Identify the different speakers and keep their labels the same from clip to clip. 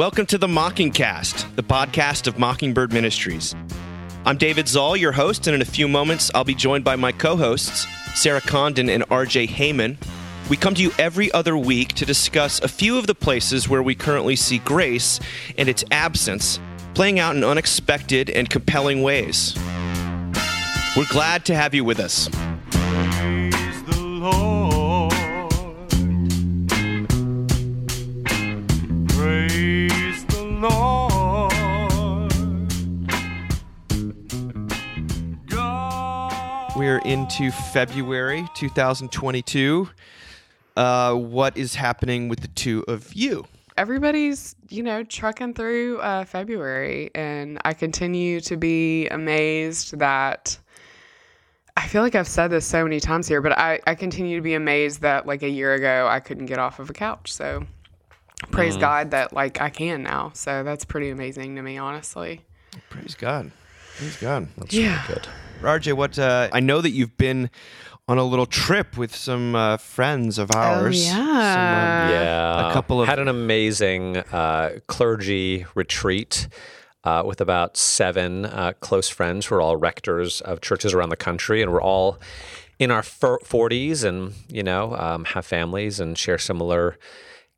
Speaker 1: Welcome to the Mockingcast, the podcast of Mockingbird Ministries. I'm David Zahl, your host, and in a few moments, I'll be joined by my co hosts, Sarah Condon and RJ Heijmen. We come to you every other week to discuss a few of the places where we currently see grace and its absence playing out in unexpected and compelling ways. We're glad to have you with us. We're into February 2022. Uh, what is happening with the two of you?
Speaker 2: everybody's you know trucking through uh, february and i continue to be amazed that i feel like i've said this so many times here but i, I continue to be amazed that like a year ago i couldn't get off of a couch so praise god that like i can now so that's pretty amazing to me honestly
Speaker 1: Praise God. Praise God.
Speaker 2: yeah
Speaker 3: Good.
Speaker 1: RJ, what? Uh, I know that you've been on a little trip with some uh, friends of ours.
Speaker 2: yeah.
Speaker 1: Some, um,
Speaker 3: Yeah.
Speaker 1: a couple of-
Speaker 3: had an amazing uh, clergy retreat. Uh, with about seven uh, close friends who are all rectors of churches around the country, and we're all in our forties, and you know, um, have families and share similar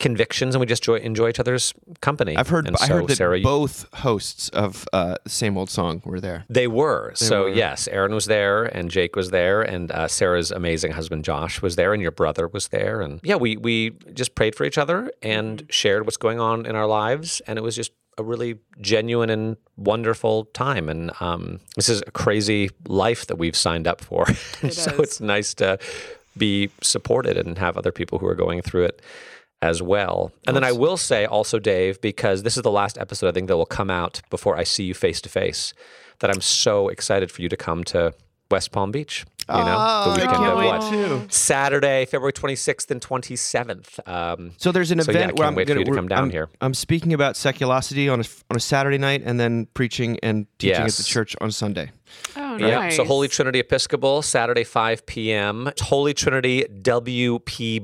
Speaker 3: convictions, and we just enjoy, enjoy each other's company.
Speaker 1: I've heard.
Speaker 3: And
Speaker 1: I
Speaker 3: so,
Speaker 1: heard that
Speaker 3: Sarah,
Speaker 1: both hosts of uh, same old song were there.
Speaker 3: They were. so
Speaker 1: were.
Speaker 3: yes, Aaron was there, and Jake was there, and uh, Sarah's amazing husband Josh was there, and your brother was there, and yeah, we we just prayed for each other and shared what's going on in our lives, and it was just a really genuine and wonderful time. And um, this is a crazy life that we've signed up for,
Speaker 2: It
Speaker 3: so
Speaker 2: is.
Speaker 3: it's nice to be supported and have other people who are going through it as well. And then I will say also, Dave, because this is the last episode I think that will come out before I see you face to face, that I'm so excited for you to come to West Palm Beach. You know,
Speaker 1: Oh,
Speaker 3: the
Speaker 1: I
Speaker 3: weekend
Speaker 1: can't
Speaker 3: of
Speaker 1: wait
Speaker 3: what?
Speaker 1: too.
Speaker 3: Saturday, February 26th and 27th. Um,
Speaker 1: So there's an
Speaker 3: So, yeah,
Speaker 1: event
Speaker 3: I
Speaker 1: where
Speaker 3: can't
Speaker 1: I'm
Speaker 3: wait for
Speaker 1: gonna
Speaker 3: you to come down
Speaker 1: I'm,
Speaker 3: here.
Speaker 1: I'm speaking about seculosity on a on a Saturday night, and then preaching and teaching at the church on Sunday.
Speaker 2: oh
Speaker 3: Yeah.
Speaker 2: nice
Speaker 3: So Holy Trinity Episcopal, Saturday, 5 p.m. It's Holy Trinity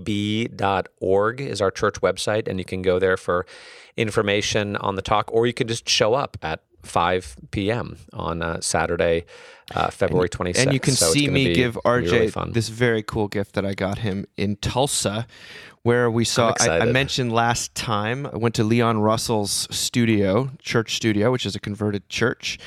Speaker 3: WPB.org is our church website, and you can go there for information on the talk, or you can just show up at 5 p.m. on uh, Saturday, uh, February 26th.
Speaker 1: And you can
Speaker 3: So
Speaker 1: see me give RJ
Speaker 3: really fun.
Speaker 1: this very cool gift that I got him in Tulsa, where we saw. I, I mentioned last time I went to Leon Russell's studio, church studio, which is a converted church.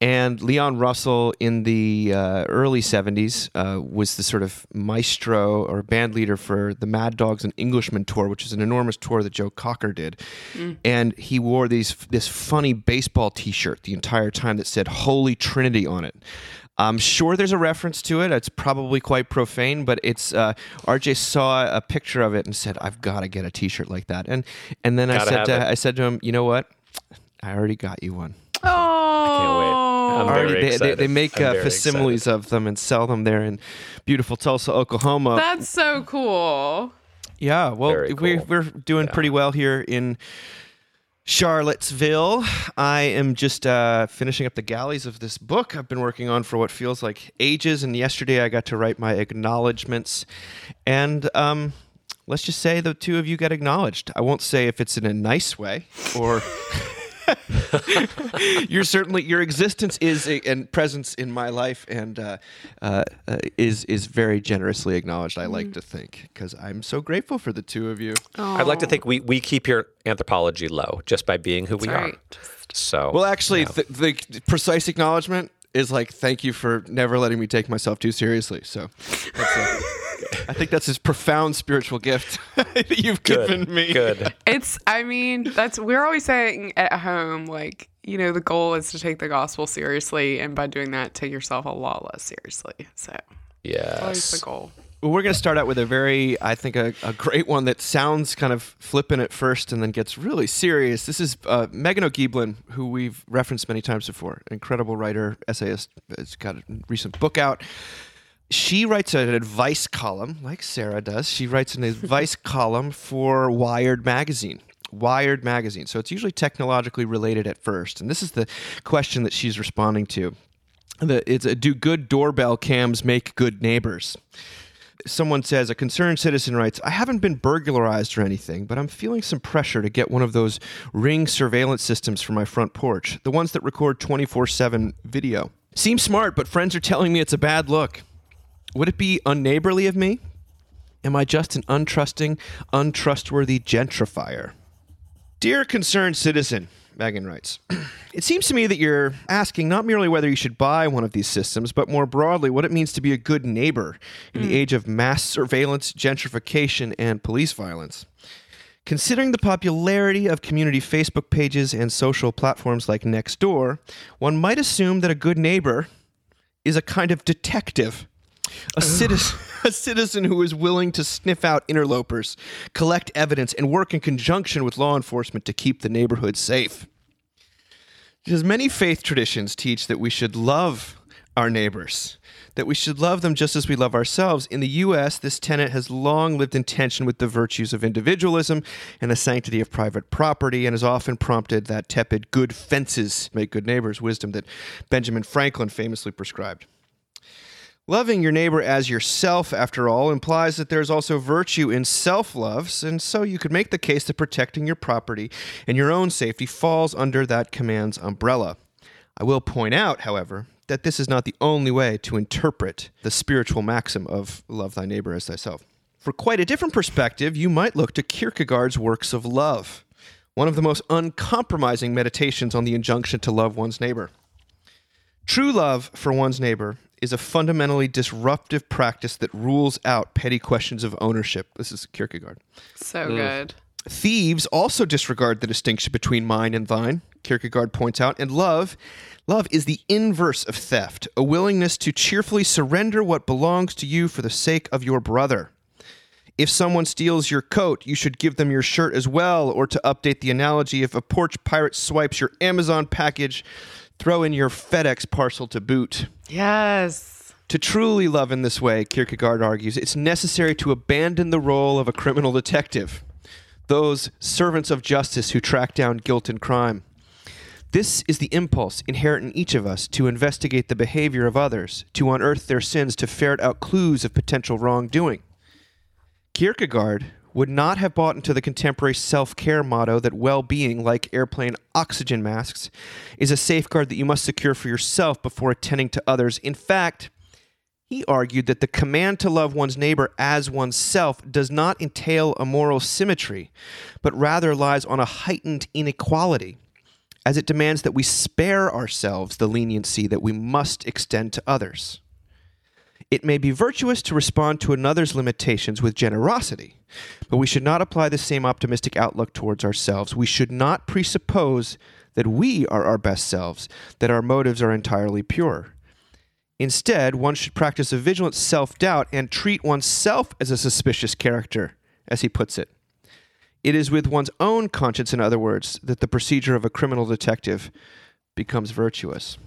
Speaker 1: And Leon Russell in the uh, early 70s uh, was the sort of maestro or band leader for the Mad Dogs and Englishmen tour, which is an enormous tour that Joe Cocker did. And he wore these this funny baseball T-shirt the entire time that said "Holy Trinity" on it. I'm sure there's a reference to it. It's probably quite profane, but it's uh, RJ saw a picture of it and said, "I've got to get a T-shirt like that." And and then I
Speaker 3: Gotta
Speaker 1: said to. I said to him, "You know what? I already got you one."
Speaker 2: oh
Speaker 3: I'm
Speaker 1: Already,
Speaker 3: very
Speaker 1: they, they, they make
Speaker 3: I'm
Speaker 1: uh,
Speaker 3: very
Speaker 1: facsimiles of them and sell them there in beautiful Tulsa, Oklahoma.
Speaker 2: that's so cool
Speaker 1: yeah, well,
Speaker 3: Very
Speaker 1: we're we're doing pretty well here in Charlottesville. I am just uh, finishing up the galleys of this book I've been working on for what feels like ages. And yesterday I got to write my acknowledgments. And um, let's just say the two of you got acknowledged. I won't say if it's in a nice way or. you're certainly your existence is a, and presence in my life and uh, uh, uh, is is very generously acknowledged. I like to think because I'm so grateful for the two of you.
Speaker 3: I'd like to think we, we keep your anthropology low just by being who we
Speaker 2: That's
Speaker 3: are. So
Speaker 1: Well, actually, the, the precise acknowledgement is like, thank you for never letting me take myself too seriously. So, that's a, I think that's his profound spiritual gift that you've
Speaker 3: good,
Speaker 1: given me.
Speaker 3: good.
Speaker 2: It's, I mean, that's, we're always saying at home, like, you know, the goal is to take the gospel seriously. And by doing that, take yourself a lot less seriously. So, always the goal.
Speaker 1: Well, we're going to start out with a very, I think, a, a great one that sounds kind of flippant at first and then gets really serious. This is uh, Meghan O'Gieblyn, who we've referenced many times before. Incredible writer, essayist, has got a recent book out. She writes an advice column, like Sarah does. She writes an advice column for Wired Magazine. Wired Magazine. So it's usually technologically related at first. And this is the question that she's responding to. The, it's a, do good doorbell cams make good neighbors? someone says, a concerned citizen writes, I haven't been burglarized or anything, but I'm feeling some pressure to get one of those ring surveillance systems for my front porch, the ones that record 24 7 video. Seems smart, but friends are telling me it's a bad look. Would it be unneighborly of me? Am I just an untrusting, untrustworthy gentrifier? Dear concerned citizen, Meghan writes, it seems to me that you're asking not merely whether you should buy one of these systems, but more broadly what it means to be a good neighbor in the hmm. age of mass surveillance, gentrification, and police violence. Considering the popularity of community Facebook pages and social platforms like Nextdoor, one might assume that a good neighbor is a kind of detective, a citizen, a citizen who is willing to sniff out interlopers, collect evidence, and work in conjunction with law enforcement to keep the neighborhood safe. Because many faith traditions teach that we should love our neighbors, that we should love them just as we love ourselves. In the U.S., this tenet has long lived in tension with the virtues of individualism and the sanctity of private property, and has often prompted that tepid good fences make good neighbors wisdom that Benjamin Franklin famously prescribed. Loving your neighbor as yourself, after all, implies that there's also virtue in self love, and so you could make the case that protecting your property and your own safety falls under that command's umbrella. I will point out, however, that this is not the only way to interpret the spiritual maxim of love thy neighbor as thyself. For quite a different perspective, you might look to Kierkegaard's works of love, one of the most uncompromising meditations on the injunction to love one's neighbor. True love for one's neighbor is a fundamentally disruptive practice that rules out petty questions of ownership. This is Kierkegaard.
Speaker 2: So mm. good.
Speaker 1: Thieves also disregard the distinction between mine and thine, Kierkegaard points out, and love love is the inverse of theft, a willingness to cheerfully surrender what belongs to you for the sake of your brother. If someone steals your coat, you should give them your shirt as well, or to update the analogy, if a porch pirate swipes your Amazon package, throw in your FedEx parcel to boot.
Speaker 2: Yes.
Speaker 1: To truly love in this way, Kierkegaard argues, it's necessary to abandon the role of a criminal detective, those servants of justice who track down guilt and crime. This is the impulse inherent in each of us to investigate the behavior of others, to unearth their sins, to ferret out clues of potential wrongdoing. Kierkegaard would not have bought into the contemporary self care motto that well being, like airplane oxygen masks, is a safeguard that you must secure for yourself before attending to others. In fact, he argued that the command to love one's neighbor as oneself does not entail a moral symmetry, but rather lies on a heightened inequality, as it demands that we spare ourselves the leniency that we must extend to others. It may be virtuous to respond to another's limitations with generosity, but we should not apply the same optimistic outlook towards ourselves. We should not presuppose that we are our best selves, that our motives are entirely pure. Instead, one should practice a vigilant self doubt and treat oneself as a suspicious character, as he puts it. It is with one's own conscience, in other words, that the procedure of a criminal detective becomes virtuous.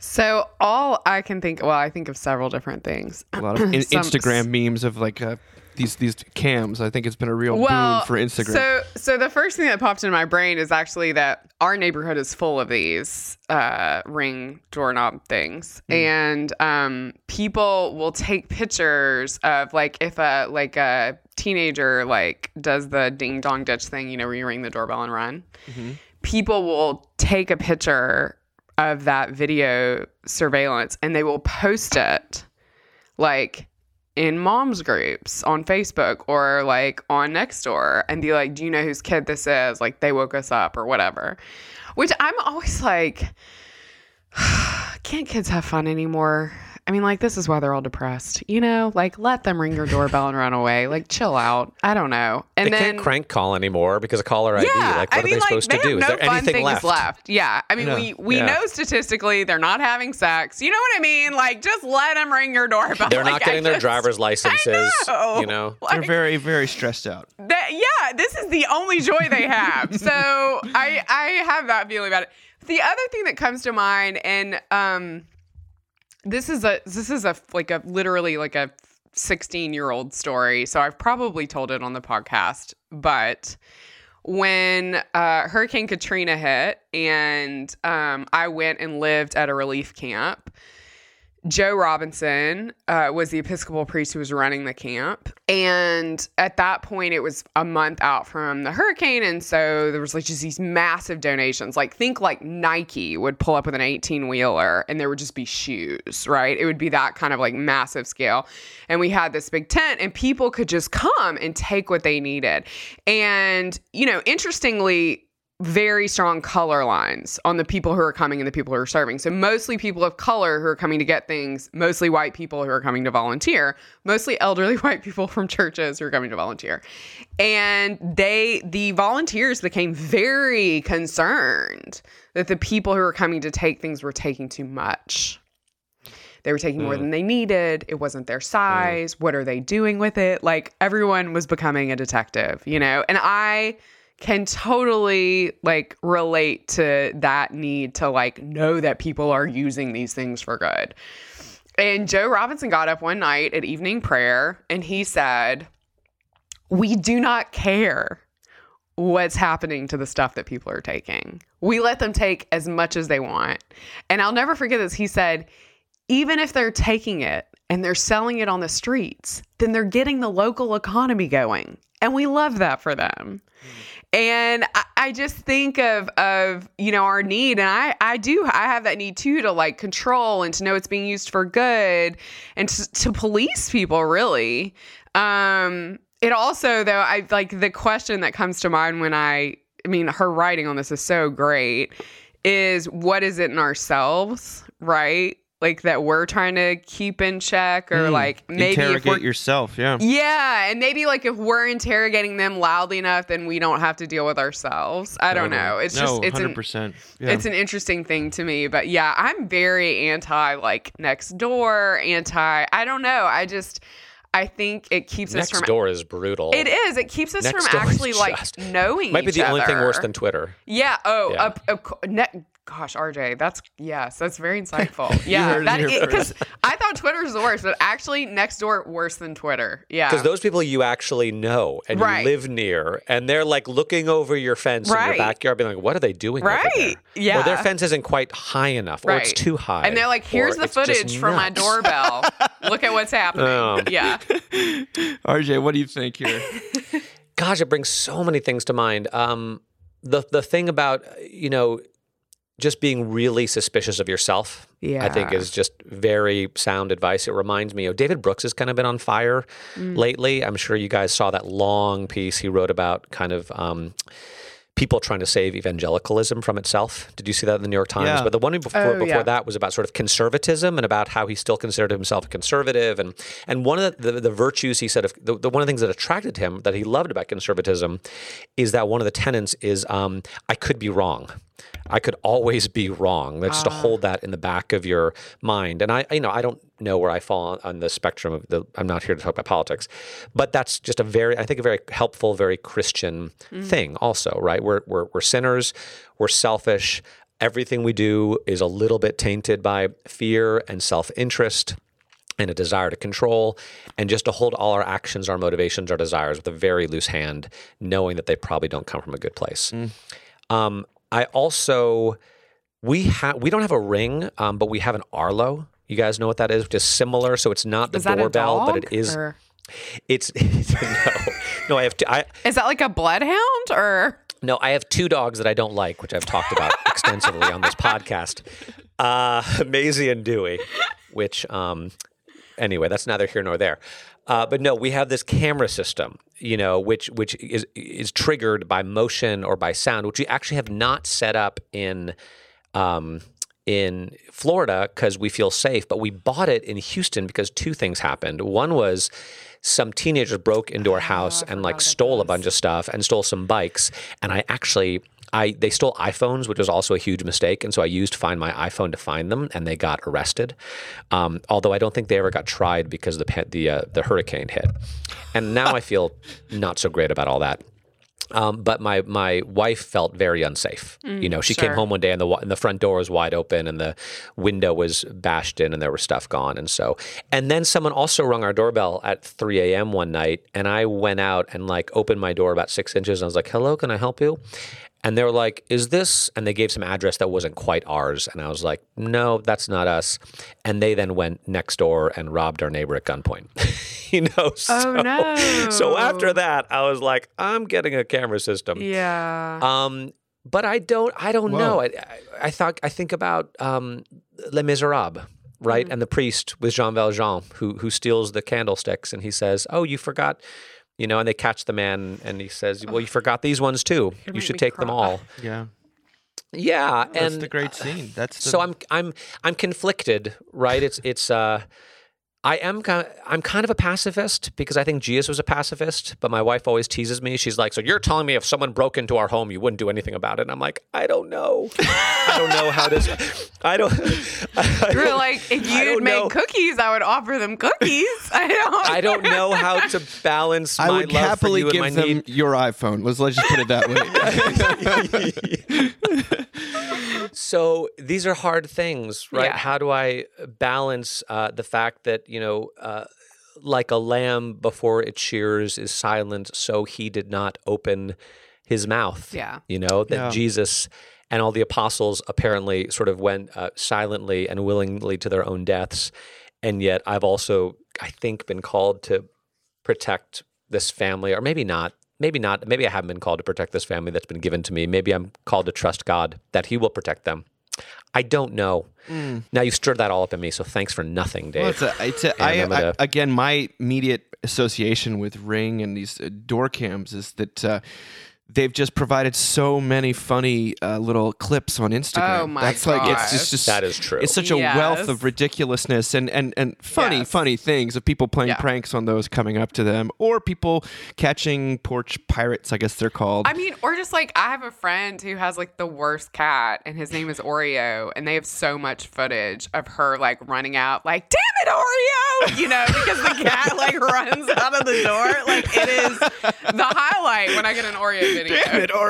Speaker 2: So all I can think, well, I think of several different things.
Speaker 1: A lot of in-
Speaker 2: Some-
Speaker 1: Instagram memes of like uh, these these cams. I think it's been a real
Speaker 2: well,
Speaker 1: boom for Instagram.
Speaker 2: So, so the first thing that popped into my brain is actually that our neighborhood is full of these uh, ring doorknob things,
Speaker 1: Hmm.
Speaker 2: and um, people will take pictures of like if a like a teenager like does the ding dong ditch thing, you know, where you ring the doorbell and run.
Speaker 1: Mm-hmm.
Speaker 2: People will take a picture of that video surveillance and they will post it like in moms groups on Facebook or like on Nextdoor and be like, "Do you know whose kid this is?" Like they woke us up or whatever. Which I'm always like, can't kids have fun anymore? I mean, like this is why they're all depressed. You know, like let them ring your doorbell and run away. Like chill out. I don't know. And
Speaker 3: they
Speaker 2: then
Speaker 3: can't crank call anymore because of caller ID.
Speaker 2: yeah,
Speaker 3: like, what
Speaker 2: I
Speaker 3: are
Speaker 2: mean,
Speaker 3: they
Speaker 2: like
Speaker 3: supposed
Speaker 2: they
Speaker 3: to do?
Speaker 2: have
Speaker 3: Is
Speaker 2: no
Speaker 3: there
Speaker 2: fun
Speaker 3: anything
Speaker 2: things
Speaker 3: left?
Speaker 2: Yeah, I mean,
Speaker 1: know.
Speaker 2: we we
Speaker 3: Yeah.
Speaker 2: know statistically they're not having sex. You know what I mean? Like, just let them ring your doorbell.
Speaker 3: They're
Speaker 2: Like,
Speaker 3: not
Speaker 2: I
Speaker 3: getting their
Speaker 2: just-
Speaker 3: driver's licenses.
Speaker 2: know.
Speaker 3: You know,
Speaker 1: They're very very stressed out.
Speaker 2: that, yeah, this is the only joy they have. so I I have that feeling about it. The other thing that comes to mind, and um, this is a this is a like a literally like a 16 year old story. So I've probably told it on the podcast, but when uh, Hurricane Katrina hit, and um, I went and lived at a relief camp. Joe Robinson uh, was the Episcopal priest who was running the camp. And at that point, it was a month out from the hurricane. And so there was like just these massive donations. Like, think like Nike would pull up with an 18 wheeler and there would just be shoes, right? It would be that kind of like massive scale. And we had this big tent and people could just come and take what they needed. And, you know, interestingly, very strong color lines on the people who are coming and the people who are serving. So mostly people of color who are coming to get things, mostly white people who are coming to volunteer, mostly elderly white people from churches who are coming to volunteer. And they the volunteers became very concerned that the people who were coming to take things were taking too much. They were taking more mm. than they needed. It wasn't their mm. size. What are they doing with it? Like everyone was becoming a detective, you know? And I can totally like relate to that need to like know that people are using these things for good. And Joe Robinson got up one night at evening prayer and he said, We do not care what's happening to the stuff that people are taking. We let them take as much as they want. And I'll never forget this. He said, even if they're taking it and they're selling it on the streets, then they're getting the local economy going. And we love that for them. Hmm. And I, I just think of of you know our need, and I I do I have that need too to like control and to know it's being used for good and to, to police people really. Um, it also though I like the question that comes to mind when I I mean her writing on this is so great is what is it in ourselves right like that we're trying to keep in check or mm. like maybe
Speaker 1: Interrogate yourself. Yeah.
Speaker 2: yeah, and maybe like if we're interrogating them loudly enough, then we don't have to deal with ourselves. I don't know. It's
Speaker 1: no,
Speaker 2: just it's
Speaker 1: hundred
Speaker 2: an.
Speaker 1: Yeah.
Speaker 2: it's an interesting thing to me. But yeah, I'm very anti like Nextdoor, anti. I don't know. I just I think it keeps
Speaker 3: Next
Speaker 2: us from.
Speaker 3: Nextdoor is brutal.
Speaker 2: It is. It keeps us
Speaker 3: Next
Speaker 2: from actually like knowing.
Speaker 3: Might be
Speaker 2: each
Speaker 3: the only thing worse than Twitter.
Speaker 2: Yeah. Oh,
Speaker 3: Yeah.
Speaker 2: up- up- ne- gosh, RJ, that's yes, that's very insightful. Yeah,
Speaker 1: it
Speaker 2: because I thought Twitter was the worst, but actually, Nextdoor worse than Twitter. Yeah,
Speaker 3: Because those people you actually know and
Speaker 2: Right.
Speaker 3: you live near, and they're like looking over your fence in your backyard, being like, "What are they doing?" over
Speaker 2: Right.
Speaker 3: there?"
Speaker 2: Yeah.
Speaker 3: Or their fence isn't quite high enough, or it's too high.
Speaker 2: and they're like, "Here's the footage from my doorbell. Look at what's happening."
Speaker 3: Oh.
Speaker 2: Yeah,
Speaker 1: RJ, what do you think here?
Speaker 3: Gosh, it brings so many things to mind. Um, the the thing about you know just being really suspicious of yourself, I think is just very sound advice. It reminds me of David Brooks has kind of been on fire
Speaker 2: Mm.
Speaker 3: lately. I'm sure you guys saw that long piece he wrote about kind of um, people trying to save evangelicalism from itself. Did you see that in the New York Times?
Speaker 1: Yeah.
Speaker 3: But the one before
Speaker 2: Oh,
Speaker 3: before
Speaker 2: yeah.
Speaker 3: that was about sort of conservatism and about how he still considered himself a conservative. And and one of the, the, the virtues he said of the, the one of the things that attracted him that he loved about conservatism is that one of the tenets is um, I could be wrong. I could always be wrong. That's just to ah. hold that in the back of your mind. And I, you know, I don't know where I fall on, on the spectrum of the. I'm not here to talk about politics, but that's just a very, I think, a very helpful, very Christian mm. thing. Also, right? We're we're we're sinners. We're selfish. Everything we do is a little bit tainted by fear and self interest and a desire to control, and just to hold all our actions, our motivations, our desires with a very loose hand, knowing that they probably don't come from a good place. Mm. Um, I also we have we don't have a ring, um, but we have an Arlo. You guys know what that is, which is similar. So it's not the
Speaker 2: is
Speaker 3: doorbell, but it is.
Speaker 2: or-
Speaker 3: It's no, no. I have two, I
Speaker 2: Is that like a bloodhound or?
Speaker 3: no. I have two dogs that I don't like, which I've talked about extensively on this podcast. Uh, Maisie and Dewey, which um, anyway, that's neither here nor there. Uh, but no, we have this camera system, you know, which which is is triggered by motion or by sound, which we actually have not set up in um, in Florida because we feel safe. But we bought it in Houston because two things happened. One was some teenagers broke into our house and like stole a bunch of stuff and stole some bikes, and I actually. I, they stole iPhones, which was also a huge mistake, and so I used Find My iPhone to find them, and they got arrested. Um, although I don't think they ever got tried because the the uh, the hurricane hit, and now I feel not so great about all that. Um, but my my wife felt very unsafe. you know, she came home one day and the and the front door was wide open and the window was bashed in and there was stuff gone. And so, and then someone also rung our doorbell at 3 a.m. one night, and I went out and like opened my door about six inches and I was like, "Hello, can I help you?" And they were like, "Is this?" And they gave some address that wasn't quite ours, and I was like, "No, that's not us." And they then went next door and robbed our neighbor at gunpoint. you know. So,
Speaker 2: no.
Speaker 3: So after that, I was like, "I'm getting a camera system."
Speaker 2: Yeah.
Speaker 3: Um, but I don't. I don't
Speaker 1: Whoa.
Speaker 3: know. I, I, I thought. I think about um, Les Miserables, right?
Speaker 2: Mm-hmm.
Speaker 3: And the priest with Jean Valjean, who who steals the candlesticks, and he says, "Oh, you forgot." You know, and they catch the man, and he says, "Well, you forgot these ones too. You
Speaker 2: make
Speaker 3: should
Speaker 2: me
Speaker 3: take them all."
Speaker 1: Yeah,
Speaker 3: Yeah, And
Speaker 1: that's
Speaker 3: and
Speaker 1: the great scene. That's the,
Speaker 3: so I'm I'm I'm conflicted, right? It's it's uh I am kind of, I'm kind of a pacifist because I think Jesus was a pacifist, but my wife always teases me. She's like, "So you're telling me if someone broke into our home, you wouldn't do anything about it?" And I'm like, "I don't know. I don't know how this. I don't. I
Speaker 2: you were
Speaker 3: don't-
Speaker 2: like, if you'd make
Speaker 3: know.
Speaker 2: cookies, I would offer them cookies. I don't.
Speaker 3: I don't know how to balance my
Speaker 1: I would
Speaker 3: love
Speaker 1: happily
Speaker 3: for you
Speaker 1: give them
Speaker 3: need
Speaker 1: your iPhone. Let's let's just put it that way.
Speaker 3: so these are hard things, right?
Speaker 2: Yeah.
Speaker 3: How do I balance uh, the fact that you know, uh, like a lamb before it shears is silent, so he did not open his mouth.
Speaker 2: Yeah.
Speaker 3: you know that
Speaker 1: Yeah.
Speaker 3: Jesus and all the apostles apparently sort of went uh, silently and willingly to their own deaths, and yet I've also, I think, been called to protect this family, or maybe not. Maybe not. Maybe I haven't been called to protect this family that's been given to me. Maybe I'm called to trust God that He will protect them. I don't know. Now you stirred that all up in me, so thanks for nothing, Dave.
Speaker 1: Well, it's a, it's a, I,
Speaker 3: gonna-
Speaker 1: I, again, my immediate association with Ring and these uh, door cams is that uh, they've just provided so many funny uh, little clips on Instagram.
Speaker 2: Oh my
Speaker 1: That's like it's just, just
Speaker 3: That is true.
Speaker 1: It's such a wealth of ridiculousness and and and funny,
Speaker 2: Yes.
Speaker 1: funny things of people playing
Speaker 2: Yeah.
Speaker 1: pranks on those coming up to them, or people catching porch pirates. I guess they're called.
Speaker 2: I mean, or just like I have a friend who has like the worst cat, and his name is Oreo, and they have so much footage of her like running out, like "Damn it, Oreo!" You know, because the cat like runs out of the door. Like it is the highlight when I get an Oreo video.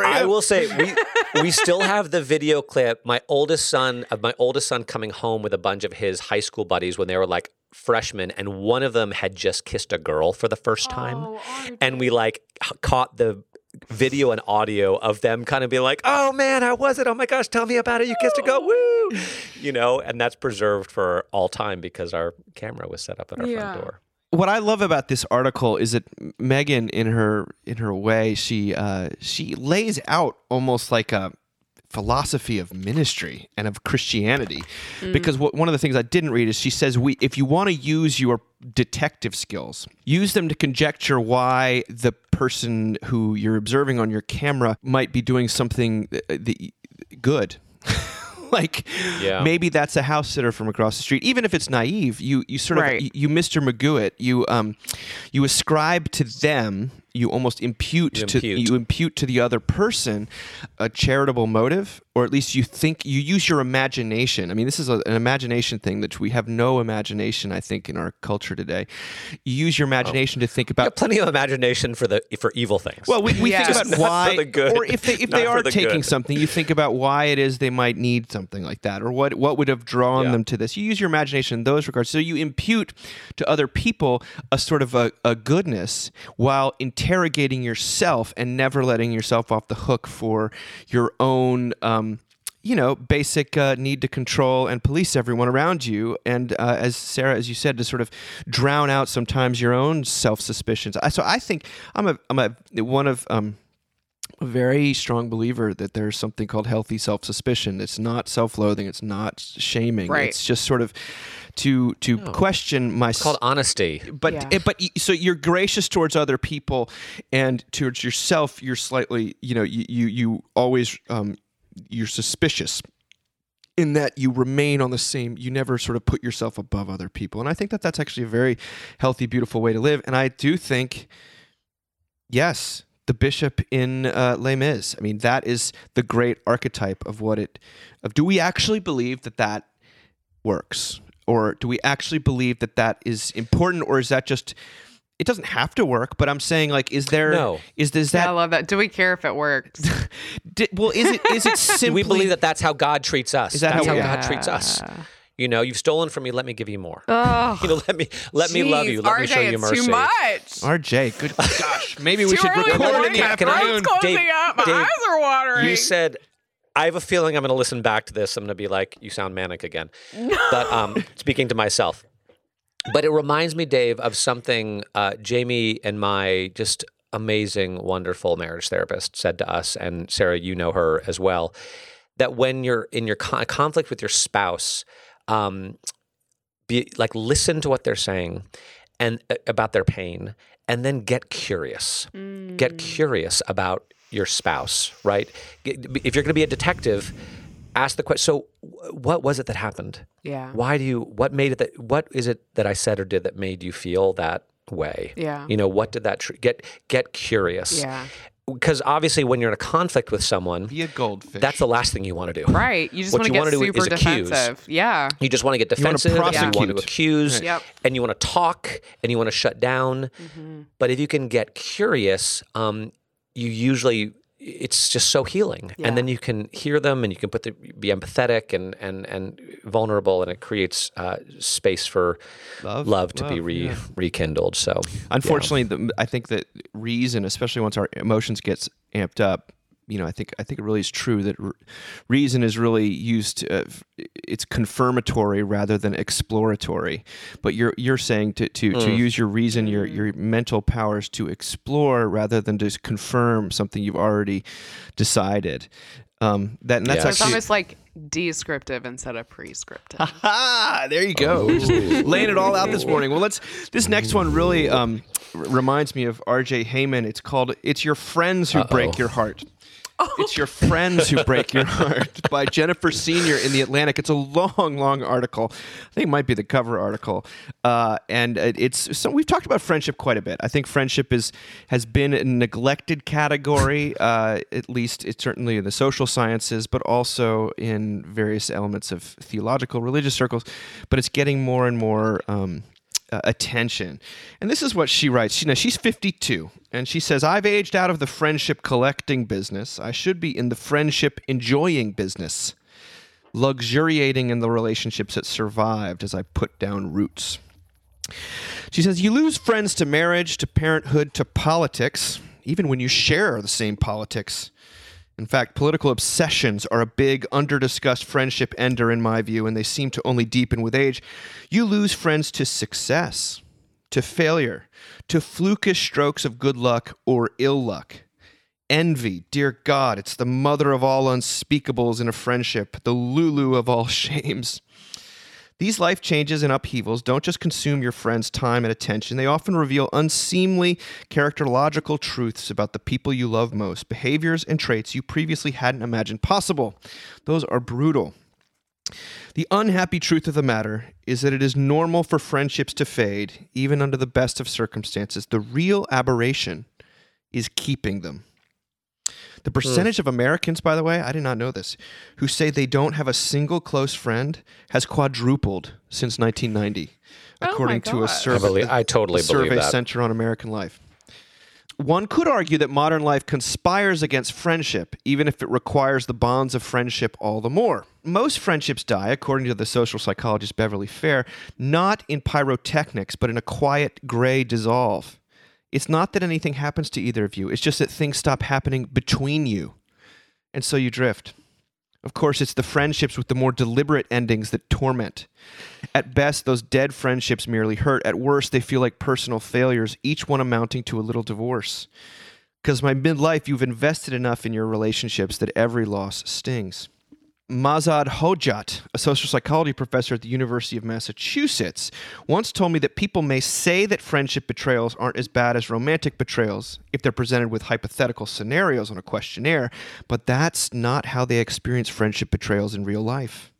Speaker 3: I will say we we still have the video clip. My oldest son of my oldest son coming home with a bunch of his high school buddies when they were like freshmen, and one of them had just kissed a girl for the first time,
Speaker 2: Oh,
Speaker 3: and we like caught the video and audio of them kind of being like, "Oh man, how was it? Oh my gosh, tell me about it. You kissed a girl, woo!" You know, and that's preserved for all time because our camera was set up at our
Speaker 2: Yeah.
Speaker 3: front door.
Speaker 1: What I love about this article is that Meghan, in her in her way, she uh, she lays out almost like a philosophy of ministry and of Christianity. Because what, one of the things I didn't read is she says we if you want to use your detective skills, use them to conjecture why the person who you're observing on your camera might be doing something uh, the, good. like
Speaker 3: Yeah.
Speaker 1: maybe that's a house sitter from across the street even if it's naive you you sort of you, you Mr. Magoo you um you ascribe to them you almost impute,
Speaker 3: You
Speaker 1: to you impute to the other person a charitable motive or at least you think you use your imagination i mean this is a, an imagination thing that we have no imagination i think in our culture today you use your oh. imagination to think
Speaker 3: You have
Speaker 1: about
Speaker 3: plenty of imagination for the for evil things.
Speaker 1: well, we, we
Speaker 2: Yeah.
Speaker 1: think about
Speaker 3: not
Speaker 1: why,
Speaker 3: the good.
Speaker 1: or if they if they are
Speaker 3: the
Speaker 1: taking
Speaker 3: good.
Speaker 1: something, you think about why it is they might need something like that, or what what would have drawn
Speaker 3: Yeah.
Speaker 1: them to this. You use your imagination in those regards, so you impute to other people a sort of a, a goodness while interrogating yourself and never letting yourself off the hook for your own. Um, you know, basic uh, need to control and police everyone around you, and uh, as Sarah, as you said, to sort of drown out sometimes your own self suspicions. So I think I'm a I'm a one of um, a very strong believer that there's something called healthy self suspicion. It's not self loathing. It's not shaming.
Speaker 2: Right.
Speaker 1: It's just sort of to to question my
Speaker 3: it's called honesty.
Speaker 1: but
Speaker 2: Yeah.
Speaker 1: it- but so you're gracious towards other people and towards yourself you're slightly you know you you, you always um you're suspicious in that you remain on the same you never sort of put yourself above other people and i think that that's actually a very healthy beautiful way to live and i do think yes the bishop in uh, Les Mis. I mean, that is the great archetype of what it. Of do we actually believe that that works, or do we actually believe that that is important, or is that just? It doesn't have to work, but I'm saying like, is there?
Speaker 3: No.
Speaker 1: Is is
Speaker 2: Yeah, I love that. Do we care if it works?
Speaker 1: di- well, is it is it
Speaker 3: Do
Speaker 1: simply?
Speaker 3: we believe that that's how God treats us?
Speaker 1: Is that
Speaker 3: that's
Speaker 1: how
Speaker 3: how,
Speaker 1: we-
Speaker 3: God treats us?
Speaker 2: Yeah.
Speaker 3: You know, you've stolen from me. Let me give you more.
Speaker 2: Oh,
Speaker 3: You know, let me let me love you. Let
Speaker 2: RJ,
Speaker 3: me show you
Speaker 2: it's
Speaker 3: mercy.
Speaker 2: Too much.
Speaker 1: RJ, good gosh. Maybe we should
Speaker 2: early in
Speaker 1: record in the
Speaker 2: morning.
Speaker 3: Can I- Dave-
Speaker 2: up. My
Speaker 3: Dave,
Speaker 2: eyes are watering.
Speaker 3: You said, I have a feeling I'm going to listen back to this. I'm going to be like, you sound manic again. But um, speaking to myself. But it reminds me, Dave, of something uh, Jamie and my just amazing, wonderful marriage therapist said to us. And Sarah, you know her as well. That when you're in your con- conflict with your spouse, um, be like listen to what they're saying and uh, about their pain, and then get curious. Get curious about your spouse, right? If you're going to be a detective, ask the question. So, what was it that happened?
Speaker 2: Yeah.
Speaker 3: Why do you? What made it that? What is it that I said or did that made you feel that way?
Speaker 2: Yeah.
Speaker 3: You know, what did that tr- get? Get curious.
Speaker 2: Yeah.
Speaker 3: Because obviously, when you're in a conflict with someone,
Speaker 1: Be a goldfish.
Speaker 3: that's the last thing you want to do.
Speaker 2: Right. You just
Speaker 3: What
Speaker 2: want to
Speaker 3: you
Speaker 2: get
Speaker 3: wanna do
Speaker 2: super
Speaker 3: is accuse.
Speaker 2: defensive. Yeah.
Speaker 3: You just want to get
Speaker 1: You wanna
Speaker 3: defensive, and you want to
Speaker 1: prosecute.
Speaker 3: accuse,
Speaker 2: Yep.
Speaker 3: and you want to talk, and you want to shut down.
Speaker 2: Mm-hmm.
Speaker 3: But if you can get curious, um, you usually it's just so healing,
Speaker 2: Yeah.
Speaker 3: and then you can hear them, and you can put the, be empathetic and and and vulnerable, and it creates uh, space for
Speaker 1: Love,
Speaker 3: love, to be re,
Speaker 1: yeah.
Speaker 3: rekindled. So
Speaker 1: Unfortunately, the, I think that reason, especially once our emotions gets amped up, you know, I think I think it really is true that r- reason is really used. Uh, f- it's confirmatory rather than exploratory. But you're you're saying to to, to use your reason, your your mental powers to explore rather than just confirm something you've already decided. Um, that and that's
Speaker 3: Yeah.
Speaker 2: So it's almost like descriptive instead of prescriptive.
Speaker 1: There you go. Just laying it all out this morning. Well, let's. This next one really um, r- reminds me of R.J. Heijmen. It's called "It's Your Friends Who Break Your Heart." It's Your Friends Who Break Your Heart by Jennifer Senior in The Atlantic. It's a long, long article. I think it might be the cover article. Uh, and it- it's so we've talked about friendship quite a bit. I think friendship is has been a neglected category, uh, at least it's certainly in the social sciences, but also in various elements of theological, religious circles. But it's getting more and more. Um, uh, attention. And this is what she writes. She, now, she's 52, and she says, I've aged out of the friendship collecting business. I should be in the friendship enjoying business, luxuriating in the relationships that survived as I put down roots. She says, You lose friends to marriage, to parenthood, to politics, even when you share the same politics. In fact, political obsessions are a big, under-discussed friendship ender in my view, and they seem to only deepen with age. You lose friends to success, to failure, to flukish strokes of good luck or ill luck. Envy, dear God, it's the mother of all unspeakables in a friendship, the Lulu of all shames. These life changes and upheavals don't just consume your friend's time and attention, they often reveal unseemly characterological truths about the people you love most, behaviors and traits you previously hadn't imagined possible. Those are brutal. The unhappy truth of the matter is that it is normal for friendships to fade, even under the best of circumstances. The real aberration is keeping them. The hmm. percentage of Americans, by the way, I did not know this, who say they don't have a single close friend has quadrupled since 1990,
Speaker 2: Oh
Speaker 1: according to a
Speaker 2: God.
Speaker 3: I,
Speaker 1: survey.
Speaker 3: believe, I totally
Speaker 1: the
Speaker 3: believe
Speaker 1: Survey
Speaker 3: that.
Speaker 1: Center on American Life. One could argue that modern life conspires against friendship, even if it requires the bonds of friendship all the more. Most friendships die, according to the social psychologist Beverley Fehr, not in pyrotechnics, but in a quiet gray dissolve. It's not that anything happens to either of you, it's just that things stop happening between you. And so you drift. Of course, it's the friendships with the more deliberate endings that torment. At best, those dead friendships merely hurt. At worst, they feel like personal failures, each one amounting to a little divorce. Because my midlife, you've invested enough in your relationships that every loss stings. Mazad Hojat, a social psychology professor at the University of Massachusetts, once told me that people may say that friendship betrayals aren't as bad as romantic betrayals if they're presented with hypothetical scenarios on a questionnaire, but that's not how they experience friendship betrayals in real life.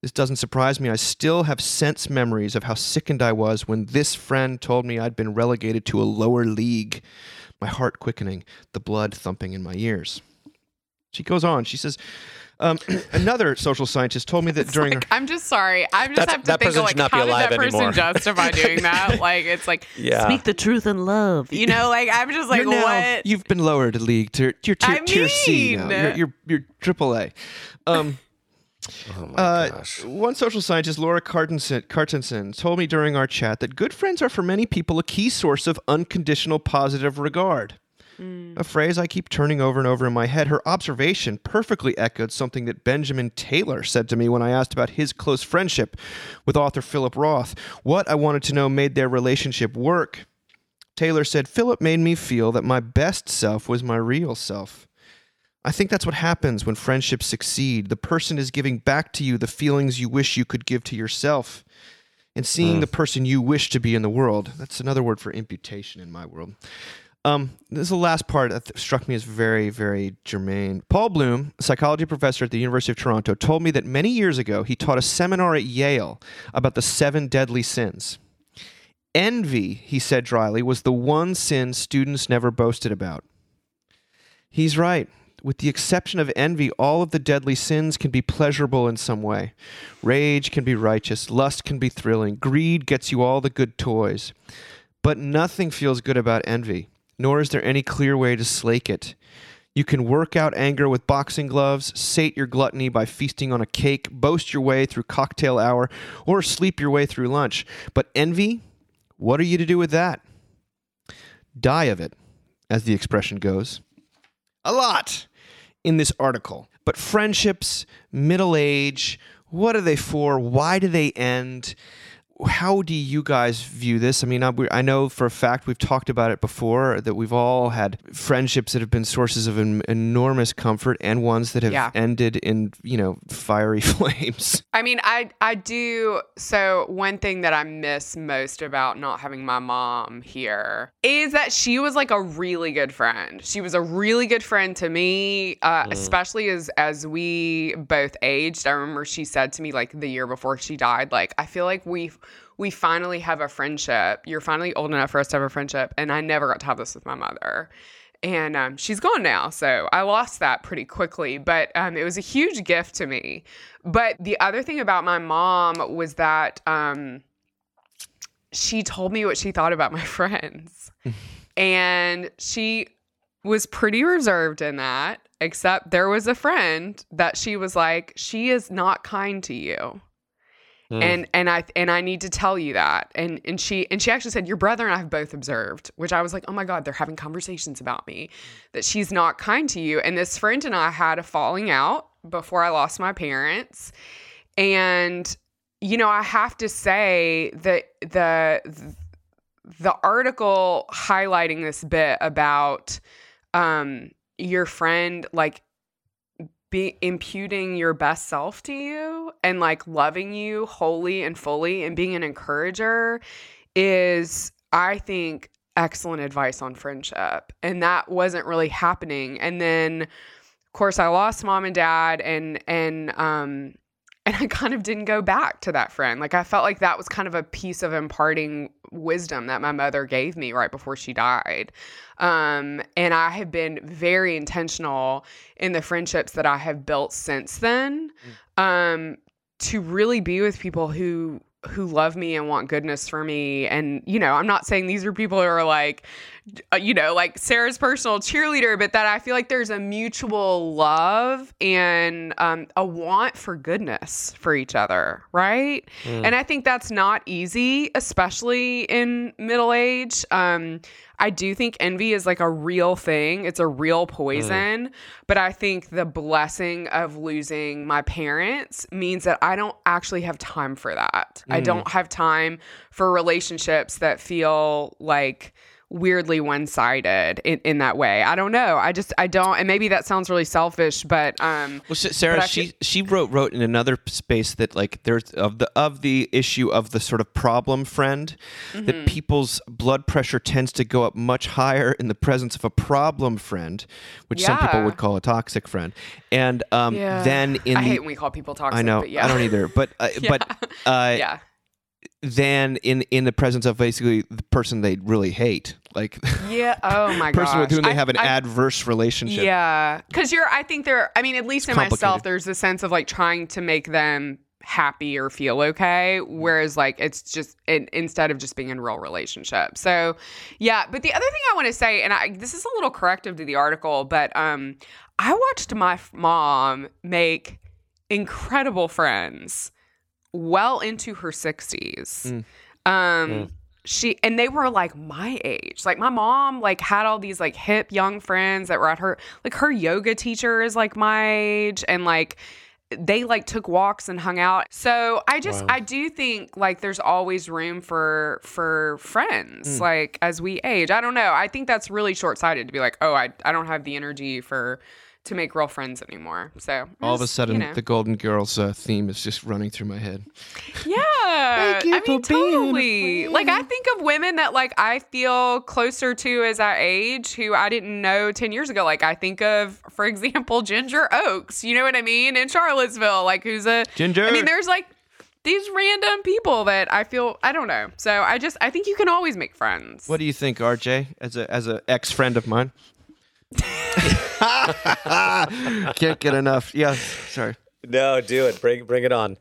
Speaker 1: This doesn't surprise me. I still have sense memories of how sickened I was when this friend told me I'd been relegated to a lower league, my heart quickening, the blood thumping in my ears. She goes on. She says, um, another social scientist told me that during
Speaker 2: Like, I'm just sorry. I just
Speaker 3: That's-
Speaker 2: have to
Speaker 3: that
Speaker 2: think of like
Speaker 3: not
Speaker 2: how did
Speaker 3: alive
Speaker 2: that person justify doing that? like it's like
Speaker 3: Yeah.
Speaker 4: Speak the truth in love.
Speaker 2: you know, like I'm just like
Speaker 1: you're now,
Speaker 2: what?
Speaker 1: You've been lowered a league to you're tier,
Speaker 2: I
Speaker 1: tier C now. You're, you're you're triple A. Um,
Speaker 3: Oh my
Speaker 1: Uh,
Speaker 3: gosh.
Speaker 1: one social scientist, Laura Carstensen, Carstensen, told me during our chat that good friends are for many people a key source of unconditional positive regard. Mm. A phrase I keep turning over and over in my head. Her observation perfectly echoed something that Benjamin Taylor said to me when I asked about his close friendship with author Philip Roth. What I wanted to know made their relationship work. Taylor said, Philip made me feel that my best self was my real self. I think that's what happens when friendships succeed. The person is giving back to you the feelings you wish you could give to yourself and seeing hmm. the person you wish to be in the world. That's another word for imputation in my world. Um, this is the last part that struck me as very, very germane. Paul Bloom, psychology professor at the University of Toronto, told me that many years ago he taught a seminar at Yale about the seven deadly sins. Envy, he said dryly, was the one sin students never boasted about. He's right. With the exception of envy, all of the deadly sins can be pleasurable in some way. Rage can be righteous, lust can be thrilling, greed gets you all the good toys. But nothing feels good about envy, nor is there any clear way to slake it. You can work out anger with boxing gloves, sate your gluttony by feasting on a cake, boast your way through cocktail hour, or sleep your way through lunch. But envy, what are you to do with that? Die of it, as the expression goes. A lot in this article. But friendships, middle age, what are they for? Why do they end? How do you guys view this? I mean, I, I know for a fact we've talked about it before that we've all had friendships that have been sources of en- enormous comfort and ones that have
Speaker 2: Yeah.
Speaker 1: ended in, you know, fiery flames.
Speaker 2: I mean, I I do. So one thing that I miss most about not having my mom here is that she was like a really good friend. She was a really good friend to me, uh, especially as as we both aged. I remember she said to me like the year before she died, like I feel like we we finally have a friendship. You're finally old enough for us to have a friendship, and I never got to have this with my mother. And um, she's gone now so i lost that pretty quickly but um, it was a huge gift to me. But the other thing about my mom was that um, she told me what she thought about my friends. And she was pretty reserved in that except there was a friend that she was like she is not kind to you
Speaker 3: Mm.
Speaker 2: and and I and I need to tell you that. And and she and she actually said your brother and I have both observed, which I was like, oh my god, they're having conversations about me that she's not kind to you. And this friend and I had a falling out before I lost my parents, and you know I have to say that the the article highlighting this bit about um your friend like be imputing your best self to you and like loving you wholly and fully and being an encourager is I think excellent advice on friendship. And that wasn't really happening. And then of course I lost mom and dad and and um and I kind of didn't go back to that friend. Like I felt like that was kind of a piece of imparting wisdom that my mother gave me right before she died. Um, and I have been very intentional in the friendships that I have built since then um, to really be with people who who love me and want goodness for me. And you know, I'm not saying these are people who are like, you know, like Sarah's personal cheerleader, but that I feel like there's a mutual love and um, a want for goodness for each other, right? And I think that's not easy, especially in middle age. Um, I do think envy is like a real thing. It's a real poison. But I think the blessing of losing my parents means that I don't actually have time for that. I don't have time for relationships that feel like weirdly one-sided in, in that way. I don't know. I just I don't and maybe that sounds really selfish, but um
Speaker 1: Well, Sarah,
Speaker 2: But I
Speaker 1: she she wrote wrote in another space that like there's of the of the issue of the sort of problem friend
Speaker 2: Mm-hmm.
Speaker 1: that people's blood pressure tends to go up much higher in the presence of a problem friend, which some people would call a toxic friend, and um,
Speaker 2: yeah.
Speaker 1: then in
Speaker 2: I
Speaker 1: the
Speaker 2: hate when we call people toxic,
Speaker 1: I know
Speaker 2: but yeah.
Speaker 1: I don't either, but uh, but uh,
Speaker 2: yeah.
Speaker 1: Then in in the presence of basically the person they really hate, like
Speaker 2: Yeah. Oh my god.
Speaker 1: person with whom they have an adverse relationship.
Speaker 2: Yeah, because you're. I think there. I mean, at least in myself, there's a sense of like trying to make them happy or feel okay, whereas like it's just in, instead of just being in real relationship. So, yeah. But the other thing I want to say, and I, this is a little corrective to the article, but um, I watched my f- mom make incredible friends well into her 60s.
Speaker 1: Mm.
Speaker 2: Um she and they were like my age. Like my mom like had all these like hip young friends that were at her like her yoga teacher is like my age and like they like took walks and hung out. So I just
Speaker 3: Wow.
Speaker 2: I do think like there's always room for for friends
Speaker 1: Hmm.
Speaker 2: like as we age. I don't know. I think that's really short-sighted to be like, "Oh, I I don't have the energy for to make real friends anymore." So
Speaker 1: All of a sudden,
Speaker 2: you know.
Speaker 1: the Golden Girls uh, theme is just running through my head.
Speaker 2: Yeah.
Speaker 1: Thank you
Speaker 2: I mean, totally. Like, I think of women that, like, I feel closer to as I age who I didn't know 10 years ago. Like, I think of, for example, Ginger Oaks, you know what I mean? In Charlottesville, like, who's a.
Speaker 1: Ginger.
Speaker 2: I mean, there's like these random people that I feel, I don't know. So I just, I think you can always make friends.
Speaker 1: What do you think, RJ, as a as a ex friend of mine? Can't get enough. Yeah, sorry.
Speaker 3: No, do it. Bring bring it on.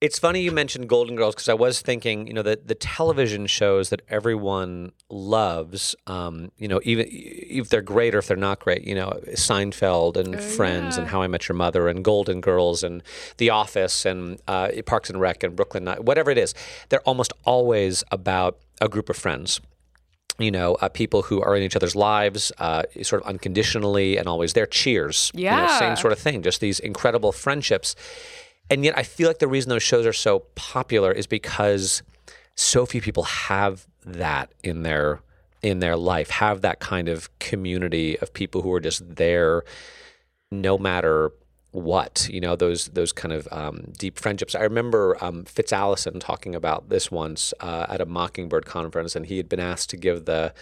Speaker 3: It's funny you mentioned Golden Girls because I was thinking, you know, the the television shows that everyone loves, um, you know, even if they're great or if they're not great, you know, Seinfeld and Friends and. How I Met Your Mother and Golden Girls and The Office and uh, Parks and Rec and Brooklyn, Nine- whatever it is, they're almost always about a group of friends you know, uh, people who are in each other's lives, uh, sort of unconditionally and always there. Cheers. You know,
Speaker 2: Yeah.
Speaker 3: same sort of thing. Just these incredible friendships. And yet, I feel like the reason those shows are so popular is because so few people have that in their in their life, have that kind of community of people who are just there, no matter what you know those those kind of um, deep friendships. I remember um, Fitz Allison talking about this once uh, at a Mockingbird conference, and he had been asked to give the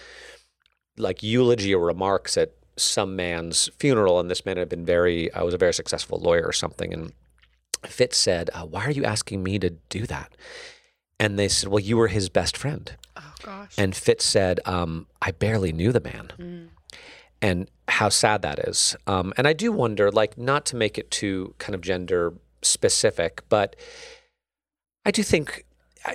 Speaker 3: like eulogy or remarks at some man's funeral, and this man had been very uh, was a very successful lawyer or something, and Fitz said, uh, "Why are you asking me to do that?" And they said, "Well, you were his best friend."
Speaker 2: oh, gosh.
Speaker 3: And Fitz said, um, I barely knew the man. And how sad that is. Um, and I do wonder, like, not to make it too kind of gender specific, but I do think,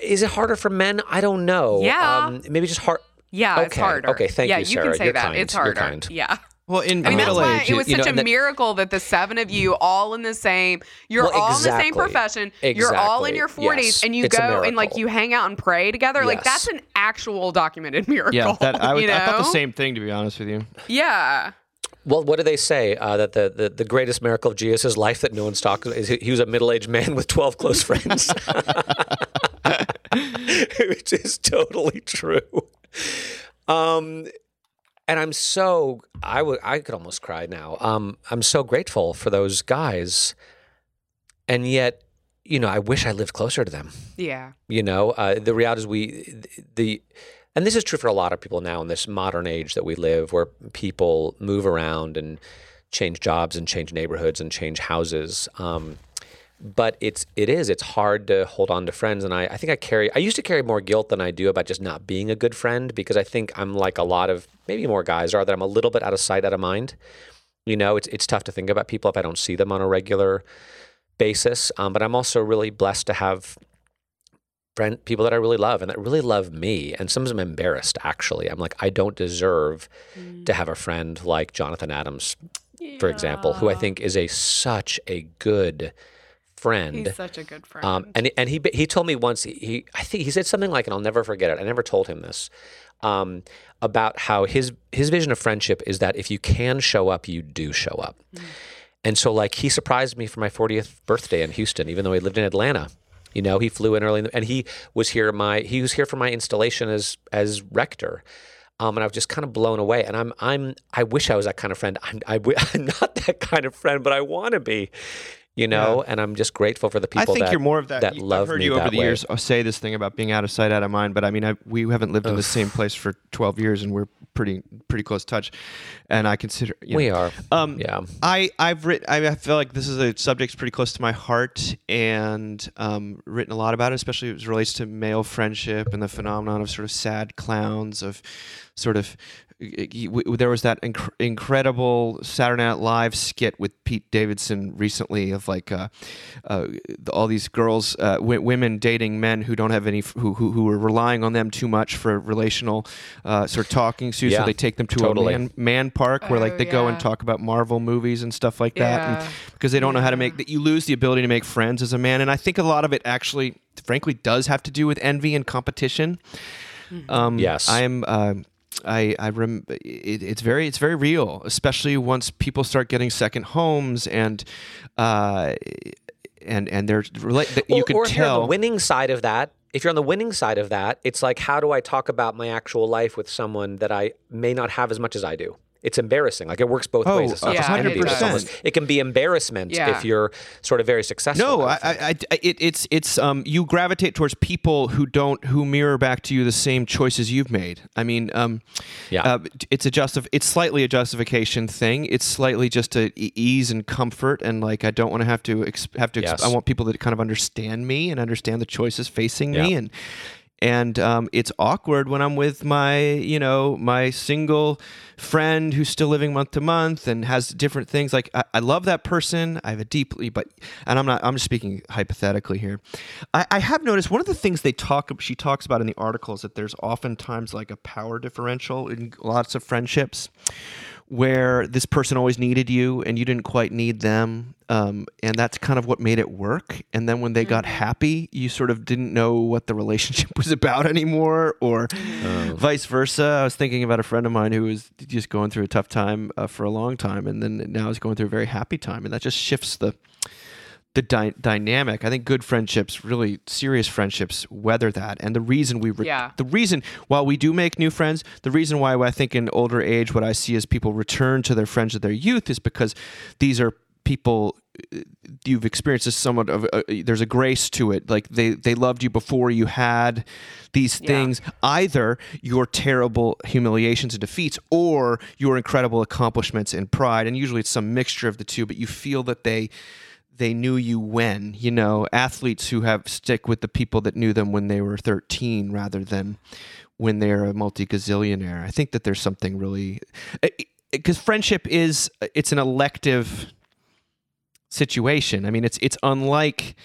Speaker 3: is it harder for men? I don't know.
Speaker 2: Yeah.
Speaker 3: Um, maybe just hard.
Speaker 2: yeah, it's
Speaker 3: okay,
Speaker 2: harder.
Speaker 3: okay, thank
Speaker 2: yeah,
Speaker 3: you,
Speaker 2: you can say
Speaker 3: You're
Speaker 2: that.
Speaker 3: kind.
Speaker 2: It's
Speaker 3: You're
Speaker 2: harder.
Speaker 3: kind.
Speaker 2: Yeah.
Speaker 1: Well, in
Speaker 2: I mean, that's
Speaker 1: middle
Speaker 2: why
Speaker 1: age,
Speaker 2: it was
Speaker 3: you know,
Speaker 2: such a
Speaker 3: that-
Speaker 2: miracle that the seven of you all in the same, you're
Speaker 3: Well,
Speaker 2: all in the same
Speaker 3: exactly.
Speaker 2: profession, you're all in your 40s,
Speaker 3: Yes.
Speaker 2: and you go and like you hang out and pray together. Like that's an actual documented miracle.
Speaker 1: yeah, that I, would,
Speaker 2: you know?
Speaker 1: I thought the same thing to be honest with you.
Speaker 2: Yeah.
Speaker 3: Well, what do they say? Uh, that the, the, the greatest miracle of Jesus' life that no one's talking is he he was a middle aged man with 12 close friends. Which is totally true. Um, and I'm so, I would, I could almost cry now. Um, I'm so grateful for those guys. And yet, you know, I wish I lived closer to them
Speaker 2: Yeah.
Speaker 3: you know uh, the reality is we the and this is true for a lot of people now in this modern age that we live where people move around and change jobs and change neighborhoods and change houses um, but it's it is it's hard to hold on to friends. And I, I think i carry i used to carry more guilt than i do about just not being a good friend because i think i'm like a lot of maybe more guys are that i'm a little bit out of sight out of mind. You know it's, it's tough to think about people if i don't see them on a regular basis. Um, but i'm also really blessed to have friend people that I really love and that really love me. And sometimes I'm embarrassed actually. I'm like, I don't deserve to have a friend like Jonathan Adams, for example, who I think is a such a good friend.
Speaker 2: He's such a good friend.
Speaker 3: Um, and and he he told me once he, he I think he said something like, and I'll never forget it. I never told him this um, about how his his vision of friendship is that if you can show up, you do show up. And so like he surprised me for my 40th birthday in Houston, even though he lived in Atlanta. You know, he flew in early, in the, and he was here. My he was here for my installation as as rector. Um, and I was just kind of blown away. And I'm I'm I wish I was that kind of friend. I'm I, w- I'm not that kind of friend, but I want to be. You know, and I'm just grateful for the people.
Speaker 1: I think
Speaker 3: that,
Speaker 1: you're more of that.
Speaker 3: that
Speaker 1: you-
Speaker 3: love
Speaker 1: I've heard
Speaker 3: me
Speaker 1: you over the
Speaker 3: way.
Speaker 1: years say this thing about being out of sight, out of mind. But I mean, I, we haven't lived in the same place for 12 years, and we're pretty pretty close touch. And I consider you know,
Speaker 3: We are.
Speaker 1: Um,
Speaker 3: Yeah.
Speaker 1: I I've written. I, feel like this is a subject pretty close to my heart, and um, written a lot about it, especially as it relates to male friendship and the phenomenon of sort of sad clowns of sort of he- w- there was that inc- incredible Saturday Night Live skit with Pete Davidson recently of like uh, uh, all these girls, uh, w- women dating men who don't have any, f- who, who who are relying on them too much for relational uh, sort of talking to, so they take them to
Speaker 3: totally.
Speaker 1: a man, man park where like
Speaker 2: Oh,
Speaker 1: they go and talk about Marvel movies and stuff like that,
Speaker 2: Yeah.
Speaker 1: and, because they don't know how to make that you lose the ability to make friends as a man, and I think a lot of it actually, frankly, does have to do with envy and competition. Um,
Speaker 3: Yes.
Speaker 1: I'm. Uh, I I rem- it, it's very it's very real, especially once people start getting second homes and uh, and and they're that you
Speaker 3: or,
Speaker 1: can
Speaker 3: or if you're on
Speaker 1: tell.
Speaker 3: the winning side of that, if you're on the winning side of that, it's like how do I talk about my actual life with someone that I may not have as much as I do? It's embarrassing. Like it works both
Speaker 1: Oh,
Speaker 3: ways. It's not
Speaker 2: Yeah,
Speaker 3: just
Speaker 2: it
Speaker 3: envy, it's almost- It can be embarrassment
Speaker 2: Yeah.
Speaker 3: if you're sort of very successful.
Speaker 1: No,
Speaker 3: I
Speaker 1: I, I, it, it's it's um, you gravitate towards people who don't who mirror back to you the same choices you've made. I mean, um,
Speaker 3: Yeah.
Speaker 1: uh, it's a justif- It's slightly a justification thing. It's slightly just a ease and comfort, and like I don't want to have to ex- have to. ex-
Speaker 3: Yes.
Speaker 1: I want people that kind of understand me and understand the choices facing me, and and um, it's awkward when I'm with my you know my single friend who's still living month to month and has different things. Like I, I love that person. I have a deeply, but and I'm not. I'm just speaking hypothetically here. I, I have noticed one of the things they talk. She talks about in the article is that there's oftentimes like a power differential in lots of friendships where this person always needed you and you didn't quite need them. Um, and that's kind of what made it work. And then when they got happy, you sort of didn't know what the relationship was about anymore, or vice versa. I was thinking about a friend of mine who was just going through a tough time uh, for a long time, and then now is going through a very happy time, and that just shifts the the dy- dynamic. I think good friendships, really serious friendships, weather that. And the reason we, re-
Speaker 2: Yeah.
Speaker 1: the reason while we do make new friends, the reason why I think in older age, what I see is people return to their friends of their youth is because these are people uh, you've experienced as somewhat of a, there's a grace to it like they they loved you before you had these
Speaker 2: Yeah.
Speaker 1: things either your terrible humiliations and defeats or your incredible accomplishments and pride and usually it's some mixture of the two but you feel that they they knew you when you know athletes who have stick with the people that knew them when they were 13 rather than when they're a multi gazillionaire i think that there's something really eh, eh, because friendship is eh, it's an elective situation i mean it's it's unlike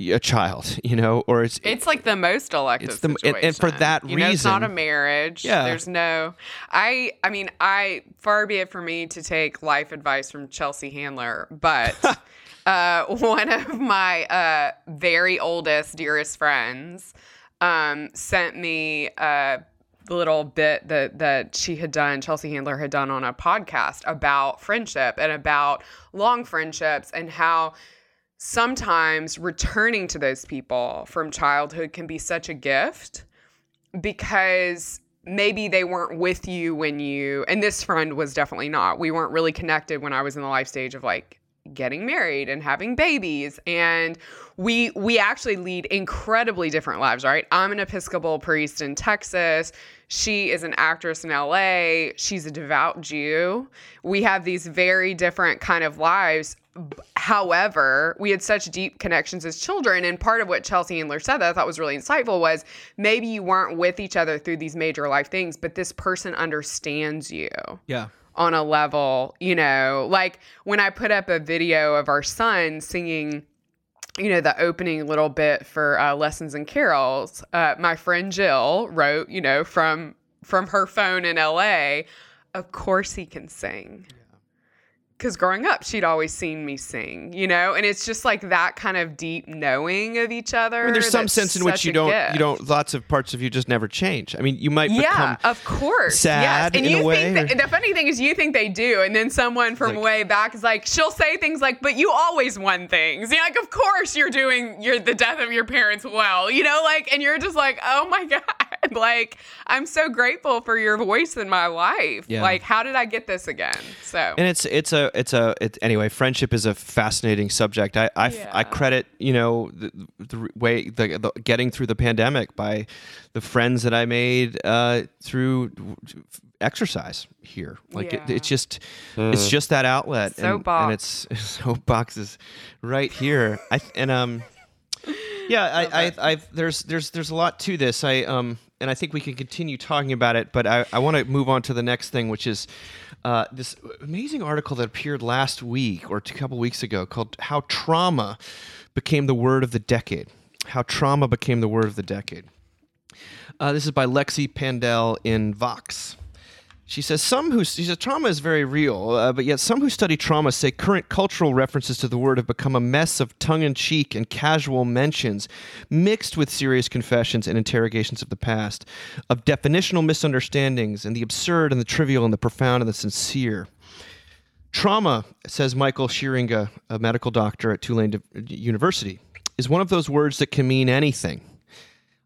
Speaker 1: a child you know or it's
Speaker 2: It's like the most elective
Speaker 1: It's the- and- and for that
Speaker 2: you know, it's not a marriage.
Speaker 1: Yeah.
Speaker 2: There's no. I. I mean, I. Far be it for me to take life advice from Chelsea Handler, but uh, one of my uh, very oldest, dearest friends um, sent me a little bit that that she had done. Chelsea Handler had done on a podcast about friendship and about long friendships and how sometimes returning to those people from childhood can be such a gift because maybe they weren't with you when you and this friend was definitely not we weren't really connected when i was in the life stage of like getting married and having babies and we we actually lead incredibly different lives right? I'm an episcopal priest in texas. She is an actress in la she's a devout jew. We have these very different kind of lives. However, we had such deep connections as children. And part of what Chelsea Handler said that I thought was really insightful was maybe you weren't with each other through these major life things, but this person understands you.
Speaker 1: Yeah
Speaker 2: on a level, you know, like when I put up a video of our son singing, you know, the opening little bit for uh, Lessons and Carols, uh, my friend Jill wrote, you know, from from her phone in LA, of course he can sing. Because growing up, she'd always seen me sing, you know, and it's just like that kind of deep knowing of each other.
Speaker 1: I mean, there's some sense in which you don't
Speaker 2: gift.
Speaker 1: you don't lots of parts of you just never change i mean you might
Speaker 2: Yeah,
Speaker 1: become
Speaker 2: of course.
Speaker 1: sad
Speaker 2: yes. And
Speaker 1: in a
Speaker 2: you
Speaker 1: way,
Speaker 2: think
Speaker 1: or-
Speaker 2: the funny thing is you think they do, and then someone from
Speaker 1: Like-
Speaker 2: way back is like, she'll say things like, "But you always won things." You're like, "Of course you're doing your the death of your parents well," you know, like, and you're just like, "Oh my god!" Like, I'm so grateful for your voice in my life.
Speaker 1: Yeah.
Speaker 2: Like, how did I get this again? So
Speaker 1: and it's it's a it's a it, anyway friendship is a fascinating subject. I i,
Speaker 2: Yeah.
Speaker 1: I credit you know the, the way the, the getting through the pandemic by the friends that i made uh, through exercise here. Like it, it's just it's just that outlet. And, and it's soapbox is right here. I and um yeah I, I i've there's there's there's a lot to this. I um and I think we can continue talking about it, but I, I want to move on to the next thing, which is uh, this amazing article that appeared last week or a couple weeks ago called How Trauma Became the Word of the Decade. How Trauma Became the Word of the Decade. Uh, this is by Lexi Pandell in Vox. She says some who she says trauma is very real, uh, but yet some who study trauma say current cultural references to the word have become a mess of tongue-in-cheek and casual mentions, mixed with serious confessions and interrogations of the past, of definitional misunderstandings and the absurd and the trivial and the profound and the sincere. Trauma, says Michael Scheeringa, a medical doctor at Tulane University, is one of those words that can mean anything.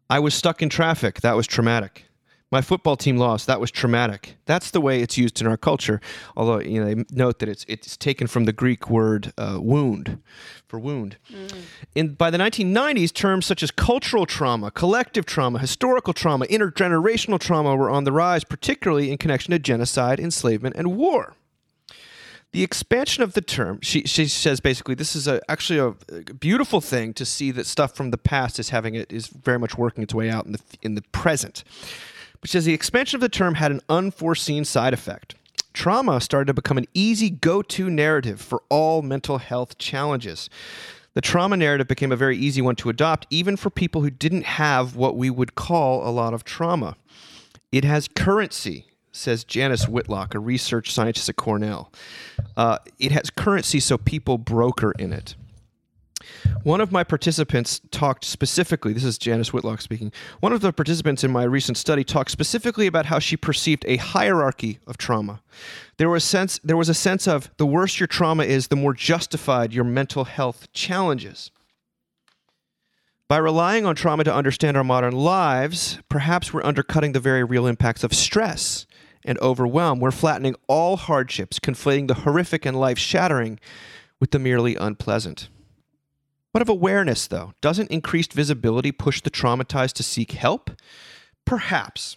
Speaker 1: I was stuck in traffic. That was traumatic. My football team lost. That was traumatic. That's the way it's used in our culture. Although you know, they note that it's it's taken from the Greek word uh, wound for wound. In by the 1990s, terms such as cultural trauma, collective trauma, historical trauma, intergenerational trauma were on the rise, particularly in connection to genocide, enslavement, and war. The expansion of the term, she, she says basically, this is a, actually a, a beautiful thing to see that stuff from the past is having it is very much working its way out in the in the present. She says the expansion of the term had an unforeseen side effect. Trauma started to become an easy go-to narrative for all mental health challenges. The trauma narrative became a very easy one to adopt, even for people who didn't have what we would call a lot of trauma. It has currency, says Janis Whitlock, a research scientist at Cornell. Uh, it has currency, so people broker in it. One of my participants talked specifically, this is Janis Whitlock speaking. One of the participants in my recent study talked specifically about how she perceived a hierarchy of trauma. There was sense there was a sense of the worse your trauma is, the more justified your mental health challenges. By relying on trauma to understand our modern lives, perhaps we're undercutting the very real impacts of stress and overwhelm. We're flattening all hardships, conflating the horrific and life shattering with the merely unpleasant. What of awareness, though? Doesn't increased visibility push the traumatized to seek help? Perhaps.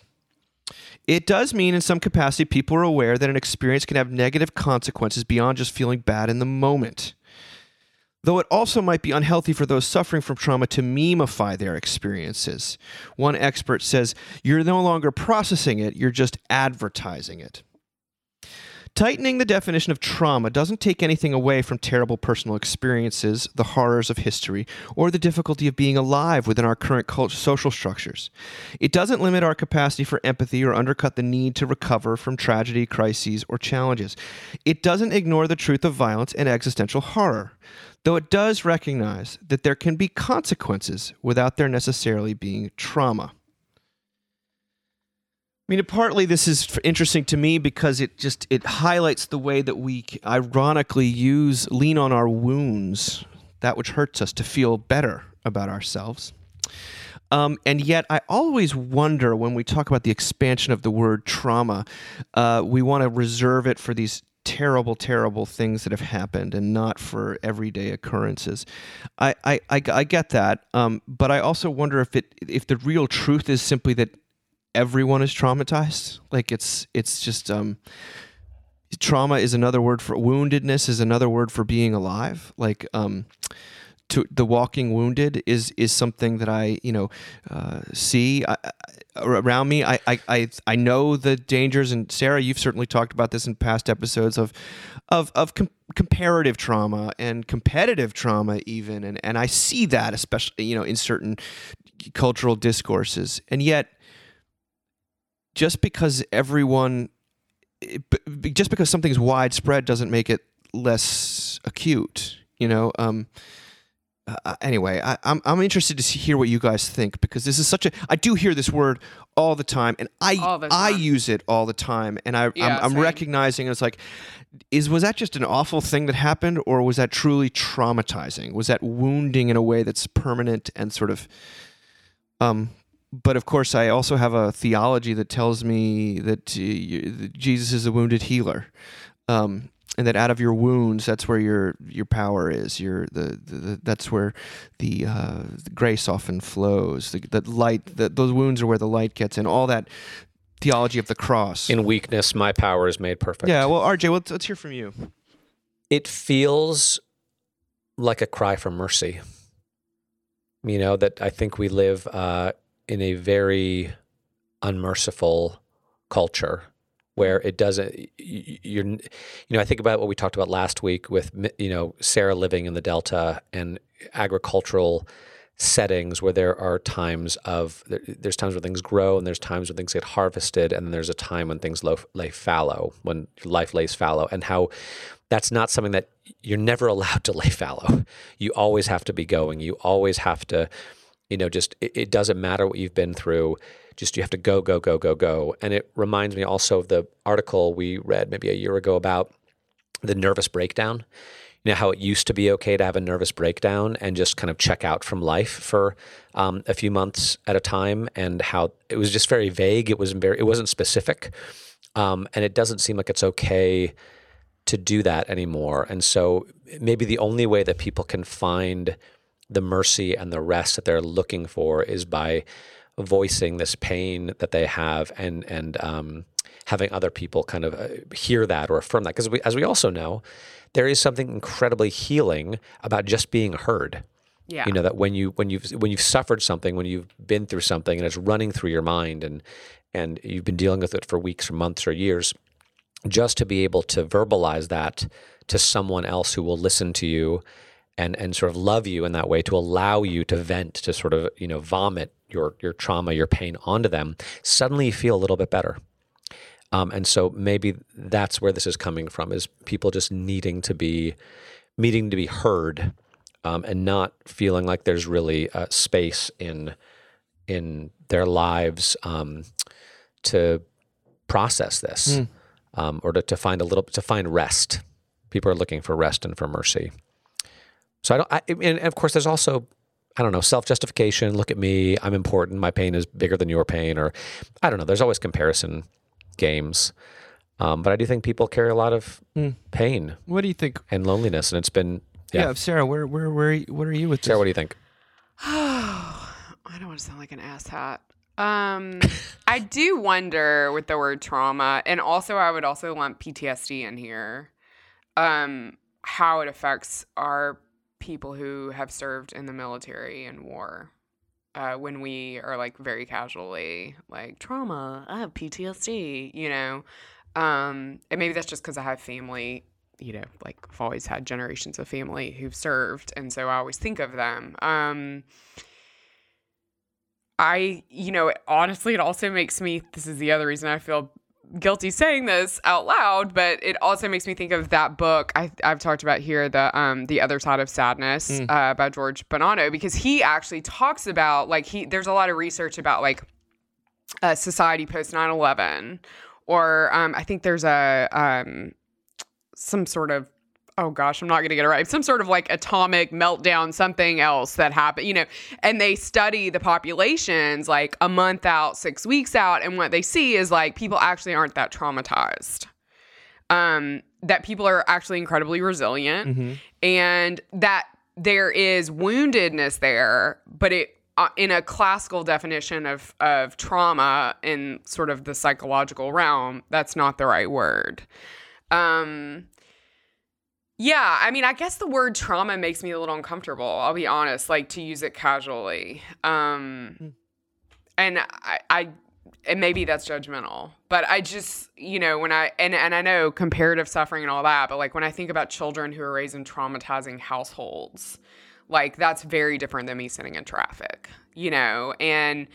Speaker 1: It does mean, in some capacity, people are aware that an experience can have negative consequences beyond just feeling bad in the moment. Though it also might be unhealthy for those suffering from trauma to memify their experiences. One expert says, You're no longer processing it, you're just advertising it. Tightening the definition of trauma doesn't take anything away from terrible personal experiences, the horrors of history, or the difficulty of being alive within our current social structures. It doesn't limit our capacity for empathy or undercut the need to recover from tragedy, crises, or challenges. It doesn't ignore the truth of violence and existential horror, though it does recognize that there can be consequences without there necessarily being trauma. I mean, partly this is interesting to me because it just it highlights the way that we ironically use lean on our wounds, that which hurts us, to feel better about ourselves. Um, and yet, I always wonder when we talk about the expansion of the word trauma, uh, we want to reserve it for these terrible, terrible things that have happened and not for everyday occurrences. I, I, I, I get that, um, but I also wonder if it if the real truth is simply that everyone is traumatized. Like it's it's just um, trauma is another word for woundedness is another word for being alive. Like um, to the walking wounded is is something that I you know uh, see I, around me. I, I I know the dangers, and Sarah, you've certainly talked about this in past episodes of of of com- comparative trauma and competitive trauma, even, and and I see that especially you know in certain cultural discourses, and yet just because everyone it- just because something's widespread doesn't make it less acute you know? Um uh, anyway I, I'm, I'm interested to see, hear what you guys think because this is such a i do hear this word all the time and i
Speaker 2: the
Speaker 1: i use it all the time and i
Speaker 2: Yeah,
Speaker 1: I'm, I'm recognizing it's like is was that just an awful thing that happened or was that truly traumatizing? Was that wounding in a way that's permanent and sort of um but of course, I also have a theology that tells me that, uh, Jesus is a wounded healer, um, and that out of your wounds, that's where your your power is. Your the, the, the that's where the, uh, the grace often flows. The, the light, the, those wounds are where the light gets in. All that theology of the cross.
Speaker 3: In weakness, my power is made perfect.
Speaker 1: yeah. Well, RJ, let's, let's hear from you.
Speaker 3: it feels like a cry for mercy. You know, that I think we live uh, in a very unmerciful culture where it doesn't you're you know I think about what we talked about last week with you know Sarah living in the delta and agricultural settings where there are times of there's times when things grow and there's times when things get harvested and then there's a time when things lay fallow when life lays fallow and how that's not something that you're never allowed to lay fallow. You always have to be going. You always have to you know just it, it doesn't matter what you've been through just you have to go go go go go. And it reminds me also of the article we read maybe a year ago about the nervous breakdown. You know how it used to be okay to have a nervous breakdown and just kind of check out from life for um, a few months at a time and how it was just very vague. It was very it wasn't specific. Um, and it doesn't seem like it's okay to do that anymore. And so maybe the only way that people can find the mercy and the rest that they're looking for is by voicing this pain that they have and and um, having other people kind of uh, hear that or affirm that because we, as we also know there is something incredibly healing about just being heard
Speaker 2: Yeah.
Speaker 3: you know that when you when you've when you've suffered something when you've been through something and it's running through your mind and and you've been dealing with it for weeks or months or years just to be able to verbalize that to someone else who will listen to you and and sort of love you in that way to allow you to vent to sort of you know vomit your your trauma your pain onto them suddenly you feel a little bit better um, and so maybe that's where this is coming from is people just needing to be needing to be heard um, and not feeling like there's really uh, space in in their lives um, to process this um, or to, to find a little to find rest. People are looking for rest and for mercy. So I don't. I, and of course, there's also I don't know self justification. Look at me. I'm important. My pain is bigger than your pain. Or I don't know. There's always comparison games. Um, but I do think people carry a lot of pain
Speaker 1: What do you think?
Speaker 3: and loneliness, and it's been yeah.
Speaker 1: Yeah, Sarah, where where where what are you with
Speaker 3: Sarah,
Speaker 1: this?
Speaker 3: what do you think?
Speaker 2: I don't want to sound like an asshat. Um, I do wonder with the word trauma, and also I would also lump PTSD in here, um, how it affects our people who have served in the military and war. Uh, when we are like very casually like trauma, I have PTSD, you know, um, and maybe that's just because I have family, you know, like I've always had generations of family who've served, and so I always think of them. Um, I, you know, honestly, it also makes me, this is the other reason I feel guilty saying this out loud, but it also makes me think of that book I, I've talked about here, the um, the other side of sadness uh, by George Bonanno, because he actually talks about like he there's a lot of research about like uh, society post 9-11 or um, I think there's a um, some sort of oh gosh, I'm not going to get it right. Some sort of like atomic meltdown, something else that happened, you know, and they study the populations like a month out, six weeks out. And what they see is like people actually aren't that traumatized. Um, that people are actually incredibly resilient and that there is woundedness there, but it, uh, in a classical definition of, of trauma in sort of the psychological realm, that's not the right word. Um, yeah, I mean, I guess the word trauma makes me a little uncomfortable. I'll be honest, like to use it casually. Um, and I, I, and maybe that's judgmental, but I just, you know, when I and and I know comparative suffering and all that, but like when I think about children who are raised in traumatizing households, like that's very different than me sitting in traffic, you know, and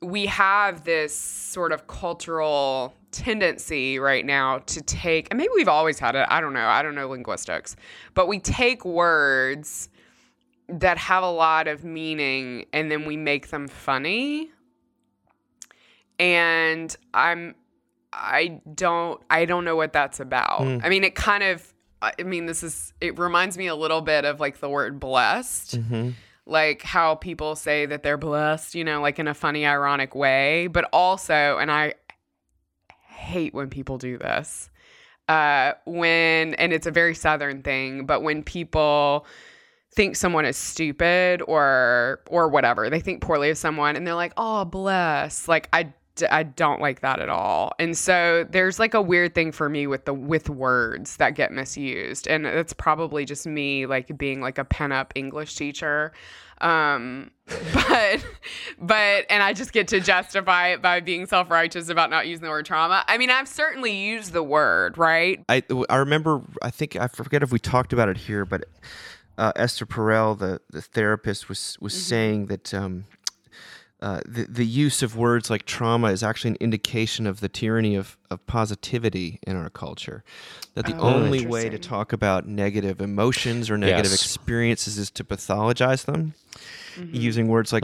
Speaker 2: we have this sort of cultural tendency right now to take, and maybe we've always had it. I don't know. I don't know linguistics, but we take words that have a lot of meaning and then we make them funny. And I'm, I don't, I don't know what that's about. Hmm. I mean, it kind of, I mean, this is, it reminds me a little bit of like the word blessed mm-hmm. Like how people say that they're blessed, you know, like in a funny, ironic way, but also, and I hate when people do this. Uh, when, and it's a very Southern thing, but when people think someone is stupid or, or whatever, they think poorly of someone and they're like, oh, bless. Like, I I don't like that at all. And so there's like a weird thing for me with the with words that get misused, and it's probably just me like being like a pen up English teacher. Um, but but and I just get to justify it by being self righteous about not using the word trauma. I mean, I've certainly used the word, right?
Speaker 1: I I remember I think I forget if we talked about it here, but uh, Esther Perel, the the therapist, was was saying that. Um, uh, the, the use of words like trauma is actually an indication of the tyranny of, of positivity in our culture. That the
Speaker 2: Oh,
Speaker 1: only way to talk about negative emotions or negative
Speaker 3: Yes.
Speaker 1: experiences is to pathologize them using words like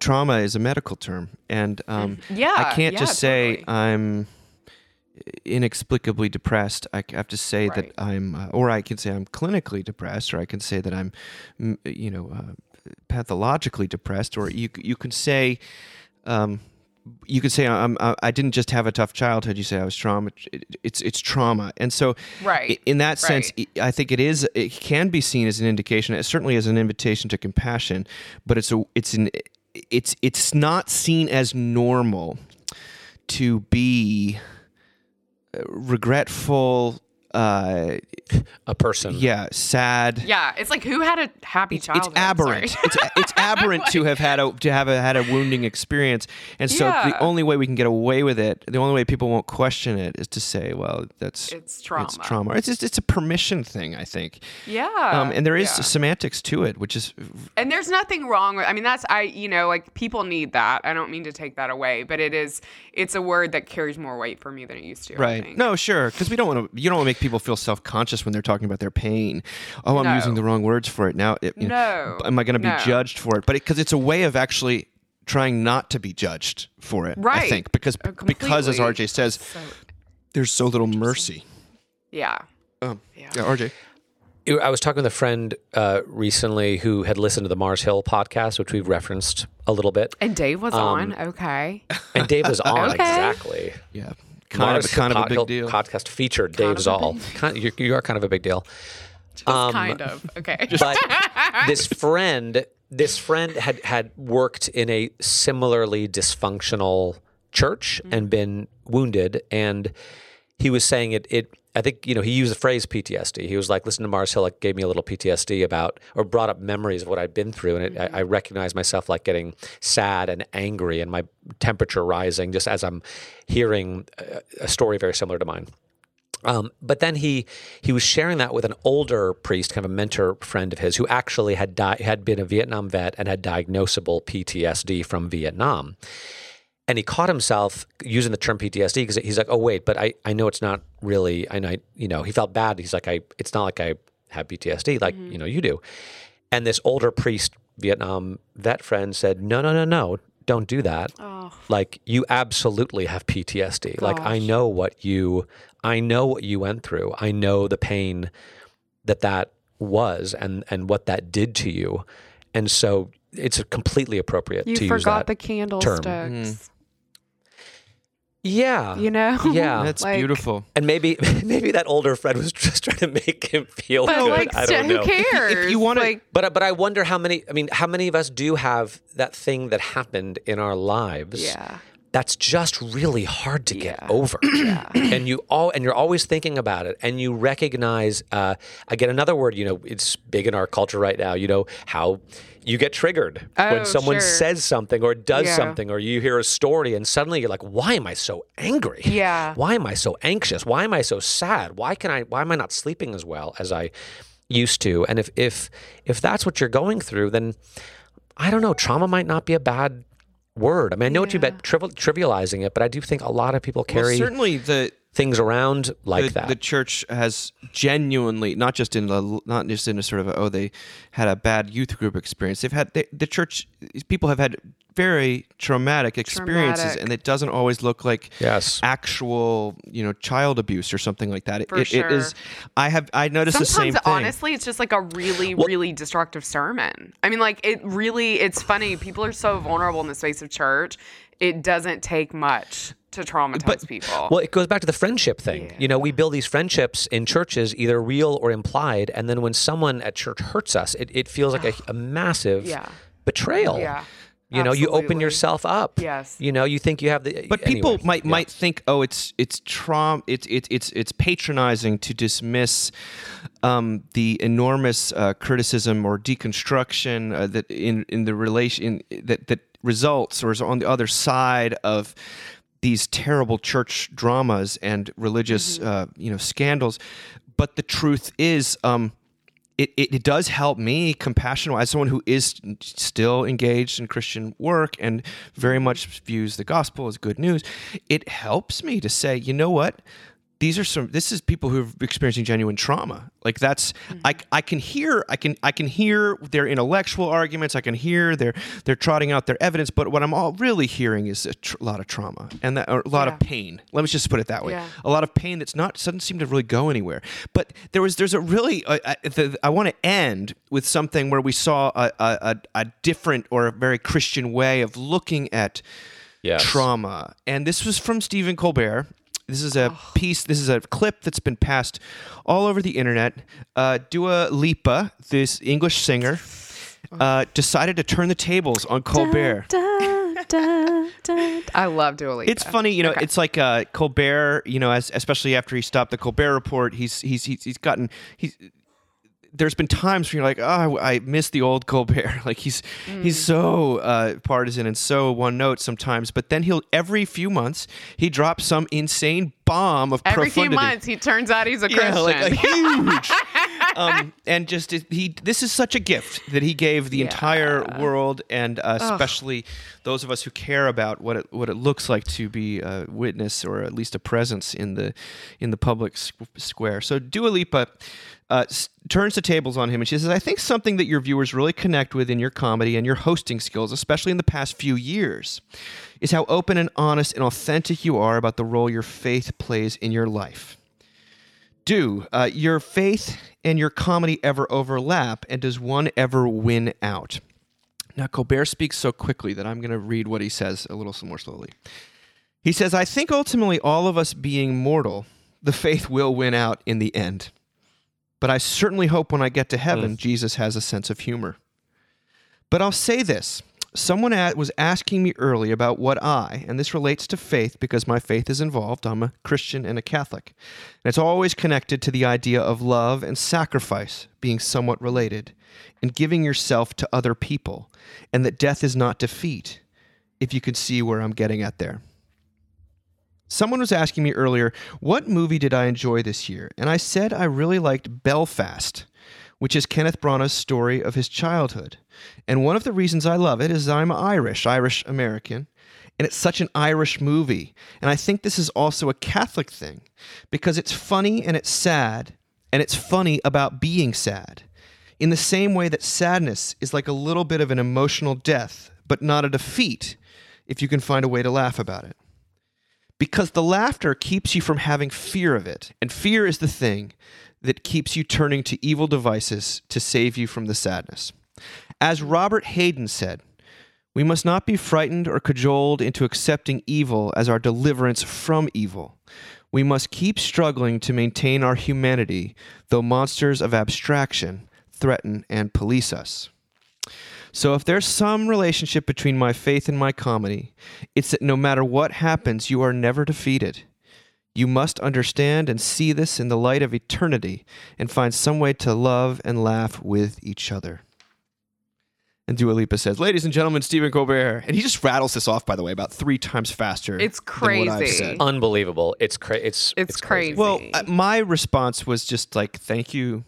Speaker 1: trauma is a medical term. And um,
Speaker 2: Yeah,
Speaker 1: I can't
Speaker 2: yeah,
Speaker 1: just say
Speaker 2: totally.
Speaker 1: I'm inexplicably depressed. I have to say
Speaker 2: Right.
Speaker 1: that I'm, uh, or I can say I'm clinically depressed, or I can say that I'm, mm, you know, uh, pathologically depressed, or you you can say, um, you could say I'm, I I didn't just have a tough childhood. You say I was trauma. It's it's trauma, and so
Speaker 2: Right,
Speaker 1: In that sense,
Speaker 2: right.
Speaker 1: I think it is. It can be seen as an indication. Certainly as an invitation to compassion, but it's a it's an it's it's not seen as normal to be uh, regretful. Uh,
Speaker 3: A person.
Speaker 1: yeah, sad.
Speaker 2: Yeah, it's like who had a happy child.
Speaker 1: It's
Speaker 2: childhood?
Speaker 1: aberrant. It's it's aberrant to have had a to have a, had a wounding experience, and so the only way we can get away with it, the only way people won't question it, is to say, "Well, that's
Speaker 2: It's trauma.
Speaker 1: It's trauma. It's just it's a permission thing, I think.
Speaker 2: yeah,
Speaker 1: Um, and there is
Speaker 2: yeah.
Speaker 1: semantics to it, which is
Speaker 2: and there's nothing wrong with i mean that's i you know like people need that i don't mean to take that away but it is it's a word that carries more weight for me than it used to
Speaker 1: right. No, sure, because we don't want to. You don't want to make people feel self conscious when they're talking about their pain. Oh, I'm
Speaker 2: No.
Speaker 1: using the wrong words for it now. It, you know,
Speaker 2: No.
Speaker 1: am I going to be
Speaker 2: No.
Speaker 1: judged for it? But because it's a way of actually trying not to be judged for it.
Speaker 2: Right.
Speaker 1: I think because
Speaker 2: Uh,
Speaker 1: because as. RJ says,
Speaker 2: So,
Speaker 1: there's so little mercy.
Speaker 2: yeah
Speaker 1: Um,
Speaker 2: Yeah.
Speaker 1: yeah, RJ.
Speaker 3: I was talking with a friend uh, recently who had listened to the Mars Hill podcast, which we've referenced a little bit.
Speaker 2: and dave was
Speaker 1: Um,
Speaker 2: on okay
Speaker 3: And Dave was on,
Speaker 2: Okay.
Speaker 3: exactly.
Speaker 1: Yeah, kind
Speaker 3: Mars
Speaker 1: of kind of a big deal.
Speaker 3: Podcast featured
Speaker 2: Kind
Speaker 3: Dave
Speaker 2: of
Speaker 3: Zahl.
Speaker 2: big-
Speaker 3: Kind, you, you are kind of a big deal.
Speaker 2: just
Speaker 3: Um,
Speaker 2: kind of okay
Speaker 3: But this friend, this friend had had worked in a similarly dysfunctional church
Speaker 2: Mm-hmm.
Speaker 3: and been wounded, and he was saying it. It I think you know he used the phrase PTSD. He was like, "Listen to Mars Hill. It gave me a little PTSD about, or brought up memories of what I'd been through, and it, I, I
Speaker 2: Mm-hmm.
Speaker 3: recognized myself like getting sad and angry, and my temperature rising just as I'm hearing a, a story very similar to mine." Um, but then he he was sharing that with an older priest, kind of a mentor friend of his, who actually had di- had been a Vietnam vet and had diagnosable PTSD from Vietnam. And he caught himself using the term PTSD because he's like, "Oh wait, but I, I know it's not really. I know I- you know." He felt bad. He's like, "I it's not like I have PTSD like you know you do." And this older priest, Vietnam vet friend, said, "No, no, no, no, don't do that.
Speaker 2: oh
Speaker 3: Like you absolutely have PTSD. Like I know what you I know what you went through. I know the pain that that was and and what that did to you. And so it's completely appropriate
Speaker 2: you
Speaker 3: to use
Speaker 2: forgot
Speaker 3: that.
Speaker 2: the candlesticks
Speaker 1: Mm.
Speaker 3: Yeah.
Speaker 2: you know
Speaker 3: Yeah.
Speaker 1: That's
Speaker 2: Like-
Speaker 1: beautiful.
Speaker 3: And maybe maybe that older friend was just trying to make him feel
Speaker 2: but
Speaker 3: good.
Speaker 2: like
Speaker 3: I don't
Speaker 2: who
Speaker 3: know.
Speaker 2: cares
Speaker 1: you wanna-
Speaker 2: like
Speaker 3: But but I wonder how many I mean how many of us do have that thing that happened in our lives
Speaker 2: yeah
Speaker 3: that's just really hard to get
Speaker 2: Yeah.
Speaker 3: over. and you all and you're always thinking about it and you recognize uh, again another word, you know, it's big in our culture right now, you know, how you get triggered
Speaker 2: Oh,
Speaker 3: when someone
Speaker 2: sure.
Speaker 3: says something or does
Speaker 2: Yeah.
Speaker 3: something or you hear a story and suddenly you're like, why am I so angry?
Speaker 2: Yeah.
Speaker 3: Why am I so anxious? Why am I so sad? Why can I why am I not sleeping as well as I used to? And if if if that's what you're going through, then I don't know, trauma might not be a bad word. I mean, I know what you meant trivial, trivializing it, but I do think a lot of people
Speaker 1: Well,
Speaker 3: carry
Speaker 1: certainly the
Speaker 3: things around like
Speaker 1: the,
Speaker 3: that.
Speaker 1: the church has genuinely not just in the not just in a sort of a, oh they had a bad youth group experience they've had they, the church people have had very traumatic experiences
Speaker 2: Traumatic.
Speaker 1: and it doesn't always look like
Speaker 3: Yes.
Speaker 1: actual you know child abuse or something like that It-
Speaker 2: For
Speaker 1: it, it is i have i noticed the same
Speaker 2: Sometimes,
Speaker 1: thing
Speaker 2: honestly, it's just like a really, really destructive sermon. I mean, like it really. It's funny. People are so vulnerable in the space of church. It doesn't take much to traumatize people.
Speaker 3: well, it goes back to the friendship thing. You know, we build these friendships in churches, either real or implied, and then when someone at church hurts us, it, it feels like a, a massive
Speaker 2: Yeah.
Speaker 3: betrayal.
Speaker 2: yeah.
Speaker 3: You know, you open yourself up.
Speaker 2: Yes.
Speaker 3: You know, you think you have the.
Speaker 1: But people might
Speaker 3: yeah.
Speaker 1: might think, oh, it's it's traum, it's it's it's it's patronizing to dismiss um, the enormous uh, criticism or deconstruction uh, that in in the relation in, that that results or is on the other side of these terrible church dramas and religious uh, you know scandals. But the truth is. Um, it, it, it does help me compassion as someone who is still engaged in christian work and very much views the gospel as good news. It helps me to say you know what these are some this is people who are experiencing genuine trauma like that's I, I can hear i can i can hear their intellectual arguments i can hear their they're trotting out their evidence but what i'm all really hearing is a tr- lot of trauma and that, or a lot
Speaker 2: Yeah.
Speaker 1: of pain let me just put it that way
Speaker 2: Yeah.
Speaker 1: a lot of pain that's not doesn't seem to really go anywhere. But there was there's a really uh, I, the, I want to end with something where we saw a, a, a, a different or a very Christian way of looking at
Speaker 3: Yes.
Speaker 1: trauma, and this was from Stephen Colbert. This is a
Speaker 2: Oh.
Speaker 1: piece. This is a clip that's been passed all over the internet. Uh, Dua Lipa, this English singer, uh, decided to turn the tables on Colbert.
Speaker 2: I love Dua Lipa.
Speaker 1: It's funny, you know.
Speaker 2: Okay.
Speaker 1: It's like uh, Colbert, you know, as, especially after he stopped the Colbert Report, he's he's he's, he's gotten he's. There's been times where you're like, oh, I miss the old Colbert. Like he's he's
Speaker 2: Mm.
Speaker 1: so uh, partisan and so one note sometimes. But then he'll every few months he drops some insane bomb of
Speaker 2: Every few months, he turns out he's a Christian.
Speaker 1: Yeah, like a huge. um, and just he, this is such a gift that he gave the entire world, and uh, especially those of us who care about what it what it looks like to be a witness or at least a presence in the in the public square. So Dua Lipa. Uh, s- turns the tables on him and she says, I think something that your viewers really connect with in your comedy and your hosting skills, especially in the past few years, is how open and honest and authentic you are about the role your faith plays in your life. Do uh, your faith and your comedy ever overlap and does one ever win out? Now colbert speaks so quickly that i'm going to read what he says a little more slowly. He says i think ultimately all of us being mortal the faith will win out in the end but i certainly hope when i get to heaven mm. jesus has a sense of humor but I'll say this. Someone at, was asking me early about what I, and this relates to faith because my faith is involved. I'm a Christian and a Catholic. And it's always connected to the idea of love and sacrifice being somewhat related, and giving yourself to other people, and that death is not defeat, if you could see where I'm getting at there. Someone was asking me earlier, what movie did I enjoy this year? And I said I really liked Belfast, which is Kenneth Branagh's story of his childhood. And one of the reasons I love it is I'm Irish, Irish American, and it's such an Irish movie. And I think this is also a Catholic thing because it's funny and it's sad, and it's funny about being sad. In the same way that sadness is like a little bit of an emotional death, but not a defeat if you can find a way to laugh about it because the laughter keeps you from having fear of it. And fear is the thing that keeps you turning to evil devices to save you from the sadness. As Robert Hayden said, we must not be frightened or cajoled into accepting evil as our deliverance from evil. We must keep struggling to maintain our humanity, though monsters of abstraction threaten and police us. So, if there's some relationship between my faith and my comedy, it's that no matter what happens, you are never defeated. You must understand and see this in the light of eternity and find some way to love and laugh with each other. And Dua Lipa says, Ladies and gentlemen, Stephen Colbert. And he just rattles this off, by the way, about three times faster.
Speaker 2: It's
Speaker 1: than what I've
Speaker 2: crazy.
Speaker 1: said.
Speaker 3: Unbelievable. It's cra- it's
Speaker 2: It's
Speaker 3: crazy.
Speaker 2: crazy.
Speaker 1: Well, uh, my response was just like, Thank you,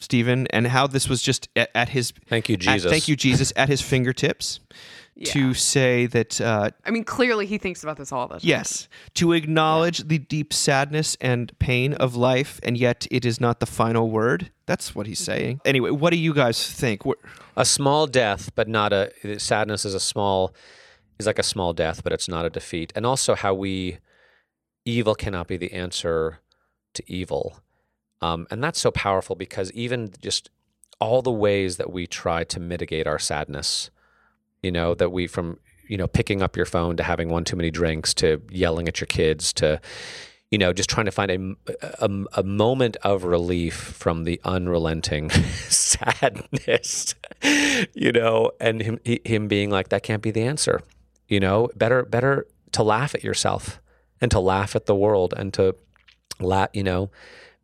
Speaker 1: Stephen, and how this was just at, at his.
Speaker 3: Thank you,
Speaker 1: at-
Speaker 3: Jesus.
Speaker 1: thank you, Jesus, at his fingertips to say that uh,
Speaker 2: I mean, clearly he thinks about this all the time.
Speaker 1: Yes, to acknowledge the deep sadness and pain of life, and yet it is not the final word. That's what he's saying. Anyway, what do you guys think? What,
Speaker 3: A small death, but not a sadness is a small is like a small death, but it's not a defeat. And also how we evil cannot be the answer to evil. Um, and that's so powerful because even just all the ways that we try to mitigate our sadness, you know, that we from, you know, picking up your phone to having one too many drinks to yelling at your kids to, you know, just trying to find a, a, a moment of relief from the unrelenting sadness, you know, and him, him being like, that can't be the answer. You know, better, better to laugh at yourself and to laugh at the world and to laugh, you know,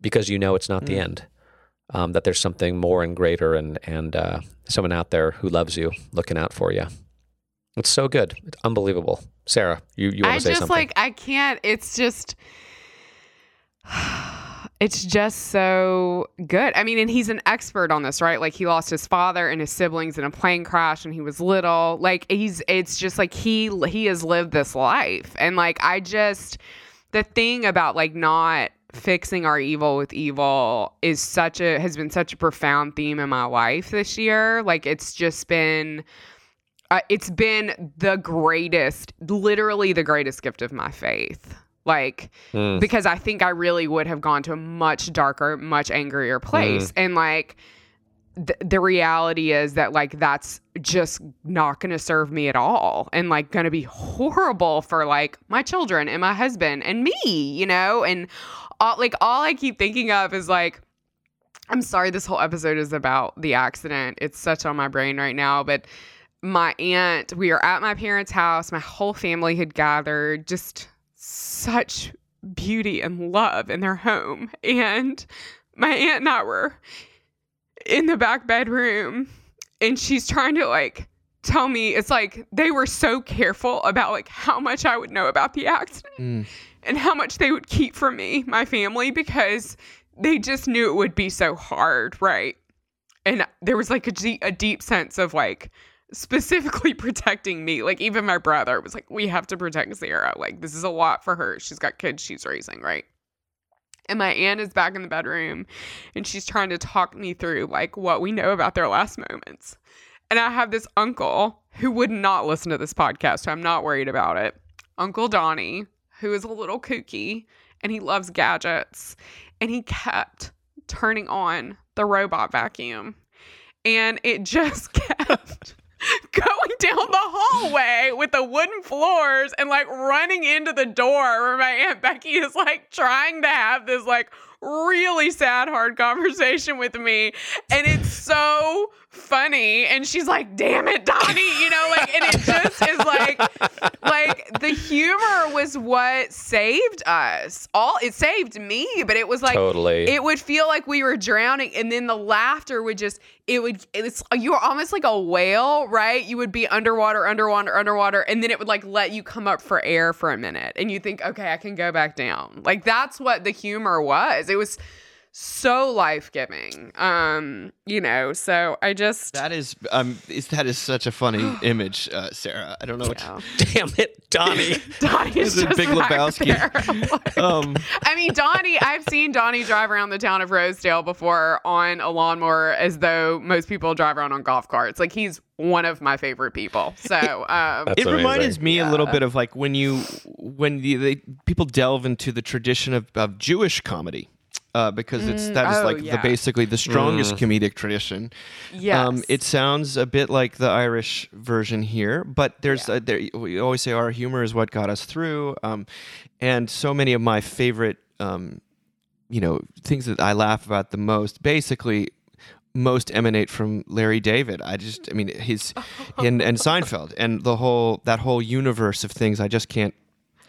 Speaker 3: because you know it's not the end. Um, that there's something more and greater and, and uh, someone out there who loves you looking out for you. It's so good. It's unbelievable. Sarah, you, you want
Speaker 2: I
Speaker 3: to say
Speaker 2: just
Speaker 3: something?
Speaker 2: like I can't. It's just. It's just so good. I mean, and he's an expert on this, right? Like he lost his father and his siblings in a plane crash when he was little. Like he's it's just like he he has lived this life. And like I just the thing about like not fixing our evil with evil is such a has been such a profound theme in my life this year. Like it's just been uh, it's been the greatest, literally the greatest gift of my faith. Like,
Speaker 3: Mm.
Speaker 2: because I think I really would have gone to a much darker, much angrier place. And like, th- the reality is that like that's just not going to serve me at all and like going to be horrible for like my children and my husband and me you know and all, like all i keep thinking of is like i'm sorry this whole episode is about the accident. It's such on my brain right now but my aunt we were at my parents house. My whole family had gathered. Just such beauty and love in their home. And my aunt and i were in the back bedroom and she's trying to like tell me it's like they were so careful about like how much I would know about the accident.
Speaker 1: Mm.
Speaker 2: And how much they would keep from me, my family, because they just knew it would be so hard, right? And there was like a, de- a deep sense of like specifically protecting me. Like even my brother was like, we have to protect Sarah. Like this is a lot for her. She's got kids she's raising, right? And my aunt is back in the bedroom and she's trying to talk me through like what we know about their last moments. And I have this uncle who would not listen to this podcast, so I'm not worried about it. Uncle Donnie, who is a little kooky and he loves gadgets, and he kept turning on the robot vacuum. And it just kept going down the hallway with the wooden floors and like running into the door where my Aunt Becky is like trying to have this like really sad, hard conversation with me. And it's so funny. And she's like, damn it, Donnie, you know, like, and it just is like, like the humor was what saved us. All it saved me, but it was like,
Speaker 3: Totally.
Speaker 2: it would feel like we were drowning and then the laughter would just it would it's you were almost like a whale right? You would be underwater underwater underwater and then it would like let you come up for air for a minute and you think okay i can go back down. Like that's what the humor was. It was so life-giving um you know so i just
Speaker 1: That is um is that is such a funny image, uh, Sarah. I don't know what
Speaker 2: yeah.
Speaker 3: Damn it, Donnie.
Speaker 2: Donnie is
Speaker 1: This is
Speaker 2: just
Speaker 1: Big Lebowski.
Speaker 2: there.
Speaker 1: um
Speaker 2: I mean, Donnie, I've seen Donnie drive around the town of Rosedale before on a lawnmower as though most people drive around on golf carts. Like he's one of my favorite people. So, um,
Speaker 3: That's
Speaker 1: it reminded
Speaker 3: amazing.
Speaker 1: me a little bit of like when you when the, they, people delve into the tradition of, of Jewish comedy. Uh, because it's that is
Speaker 2: oh,
Speaker 1: like the basically the strongest comedic tradition.
Speaker 2: yes.
Speaker 1: Um, it sounds a bit like the Irish version here, but there's
Speaker 2: Yeah.
Speaker 1: uh, there, we always say our humor is what got us through. Um, and so many of my favorite, um, you know, things that I laugh about the most, basically, most emanate from Larry David. I just, I mean, his and and Seinfeld and the whole that whole universe of things. I just can't.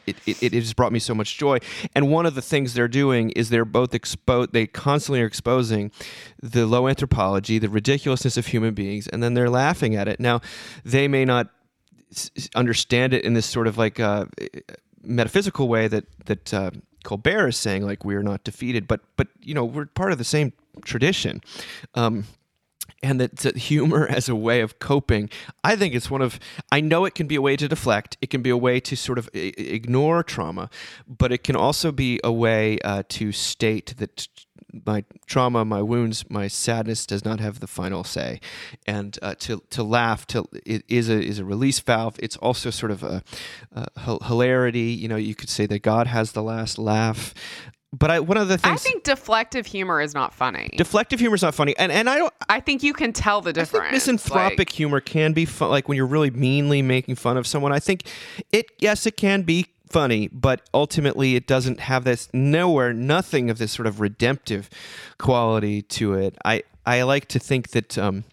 Speaker 1: It, it, it has brought me so much joy. And one of the things they're doing is they're both expo they constantly are exposing the low anthropology, the ridiculousness of human beings, and then they're laughing at it. Now, they may not understand it in this sort of like uh, metaphysical way that that uh, Colbert is saying, like we are not defeated, but but you know we're part of the same tradition. Um, and that, that humor as a way of coping i think it's one of i know it can be a way to deflect it can be a way to sort of i- ignore trauma but it can also be a way uh, to state that my trauma my wounds my sadness does not have the final say. And uh, to, to laugh to it is a is a release valve. It's also sort of a, a hilarity. You know you could say that god has the last laugh but I, one of the things I
Speaker 2: think deflective humor is not funny.
Speaker 1: deflective humor is not funny and, and i don't
Speaker 2: I think you can tell the
Speaker 1: I think
Speaker 2: difference.
Speaker 1: misanthropic
Speaker 2: like-
Speaker 1: humor can be fun, like when you're really meanly making fun of someone. I think it, yes, it can be funny, but ultimately it doesn't have this nowhere, nothing of this sort of redemptive quality to it. I I like to think that um,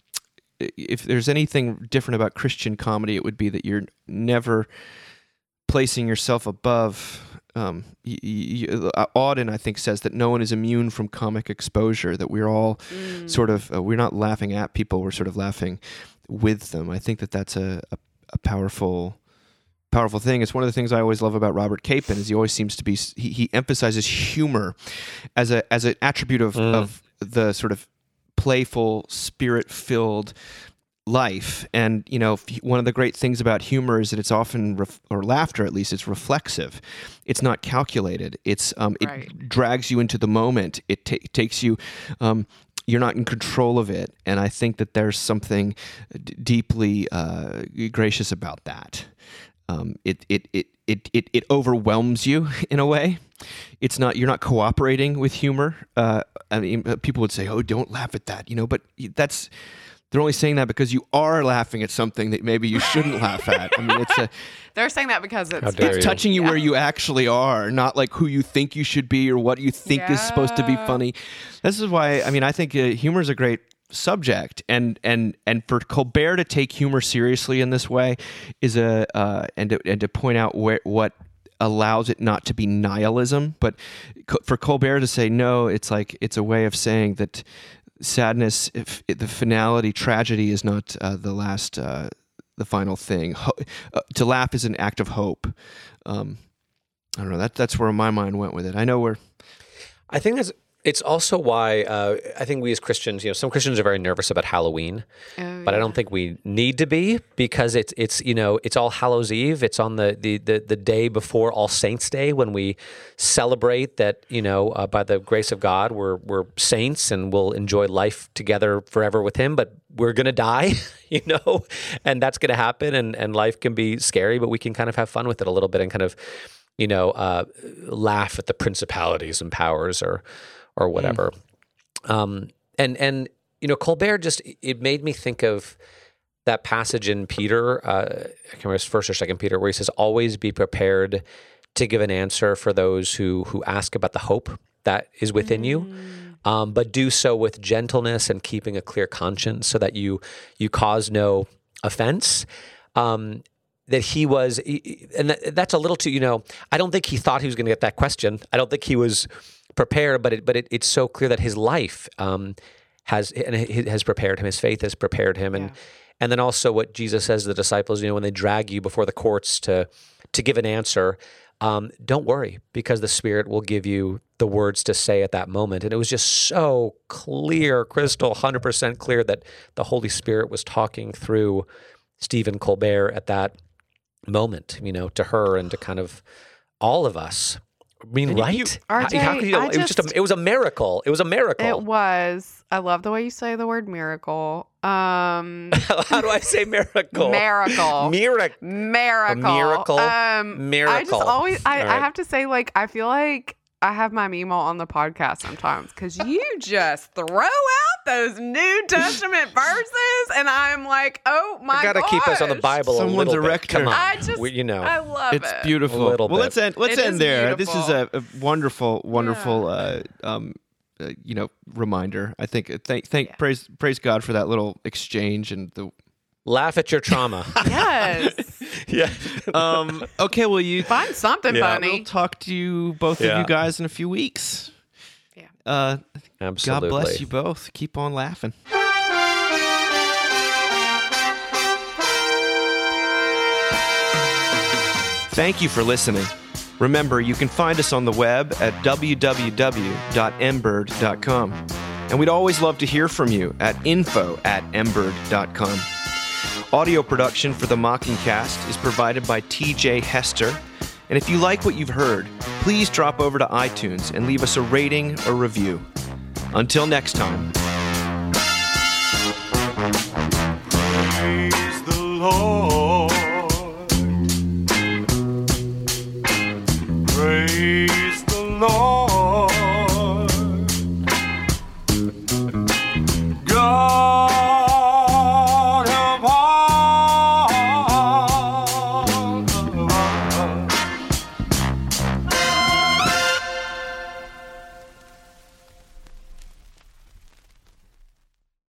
Speaker 1: if there's anything different about Christian comedy, it would be that you're never placing yourself above. Um, y- y- y- uh, Auden, I think, says that no one is immune from comic exposure. That we're all sort of uh, we're not laughing at people; we're sort of laughing with them. I think that that's a, a, a powerful powerful thing. It's one of the things I always love about Robert Capon is he always seems to be he, he emphasizes humor as a as an attribute of, of the sort of playful, spirit filled life. And you know, one of the great things about humor is that it's often ref- or laughter at least it's reflexive. It's not calculated. It's um, it
Speaker 2: Right.
Speaker 1: drags you into the moment. It ta- takes you. Um, you're not in control of it, and I think that there's something d- deeply uh, gracious about that. Um, it, it, it, it, it, it overwhelms you in a way. It's not you're not cooperating with humor. Uh, I mean, uh, people would say, "Oh, don't laugh at that," you know, but that's they're only saying that because you are laughing at something that maybe you shouldn't laugh at. I mean, it's a,
Speaker 2: They're saying that because it's,
Speaker 3: How dare
Speaker 2: funny.
Speaker 3: you.
Speaker 1: touching you where you actually are, not like who you think you should be or what you think is supposed to be funny. This is why I mean I think uh, humor is a great subject, and and and for Colbert to take humor seriously in this way is a uh, and to, and to point out where what allows it not to be nihilism, but co- for Colbert to say no, it's like it's a way of saying that sadness, if the finality, tragedy is not uh, the last, uh, the final thing. Ho- uh, to laugh is an act of hope. Um, I don't know. That that's where my mind went with it. I know we're
Speaker 3: I think that's it's also why uh, I think we as Christians, you know, some Christians are very nervous about Halloween,
Speaker 2: Oh,
Speaker 3: but I don't think we need to be because it's it's you know it's All Hallows Eve. It's on the the the, the day before All Saints Day when we celebrate that you know uh, by the grace of God we're we're saints and we'll enjoy life together forever with Him. But we're gonna die, you know, and that's gonna happen. And and life can be scary, but we can kind of have fun with it a little bit and kind of you know uh, laugh at the principalities and powers or or whatever. Um, and and you know, Colbert just it made me think of that passage in Peter. Uh, I can't remember first or second Peter, where he says, "Always be prepared to give an answer for those who who ask about the hope that is within you." Um, but do so with gentleness and keeping a clear conscience, so that you you cause no offense. Um, that he was, and that, that's a little too. You know, I don't think he thought he was going to get that question. I don't think he was prepared, but it, but it, it's so clear that his life um, has and has prepared him. His faith has prepared him, and and then also what Jesus says to the disciples. You know, when they drag you before the courts to to give an answer, um, don't worry because the Spirit will give you the words to say at that moment. And it was just so clear, crystal, hundred percent clear that the Holy Spirit was talking through Stephen Colbert at that moment. You know, to her and to kind of all of us. I mean, right? How-
Speaker 2: RJ,
Speaker 3: how could you-
Speaker 2: I
Speaker 3: it was just a, it was a miracle. It was a miracle.
Speaker 2: It was. I love the way you say the word miracle. Um,
Speaker 3: How do I say miracle?
Speaker 2: Miracle.
Speaker 3: Miracle.
Speaker 2: miracle.
Speaker 3: miracle.
Speaker 2: Um, I just always. I,
Speaker 3: All
Speaker 2: I have to say, like, I feel like I have my Mimo on the podcast sometimes because you just throw out those New Testament verses, and I'm like, oh my
Speaker 3: I gotta keep us on the. Bible
Speaker 1: Someone's
Speaker 3: a little
Speaker 1: a
Speaker 3: bit.
Speaker 1: rector.
Speaker 3: Come on.
Speaker 2: I just,
Speaker 3: We- you know.
Speaker 2: I love
Speaker 1: it's
Speaker 2: it.
Speaker 1: It's beautiful.
Speaker 3: A
Speaker 1: well,
Speaker 3: bit.
Speaker 1: let's end. Let's
Speaker 2: It
Speaker 1: end
Speaker 2: is
Speaker 1: there. This is a, a wonderful, wonderful, uh, um, uh, you know, reminder. I think. uh, Thank, thank,
Speaker 2: Yeah.
Speaker 1: praise, praise God for that little exchange and the.
Speaker 3: Laugh at your trauma.
Speaker 2: yes.
Speaker 3: yeah.
Speaker 1: Um. Okay. Well, you.
Speaker 2: Find something
Speaker 3: Yeah.
Speaker 1: We'll talk to you both of you guys in a few weeks.
Speaker 2: Yeah.
Speaker 1: Uh.
Speaker 3: Absolutely.
Speaker 1: God bless you both. Keep on laughing. Thank you for listening. Remember, you can find us on the web at www.mbird.com. And we'd always love to hear from you at info at mbird.com. Audio production for the Mockingcast is provided by TJ Hester. And if you like what you've heard, please drop over to iTunes and leave us a rating or review. Until next time.
Speaker 5: Praise the Lord.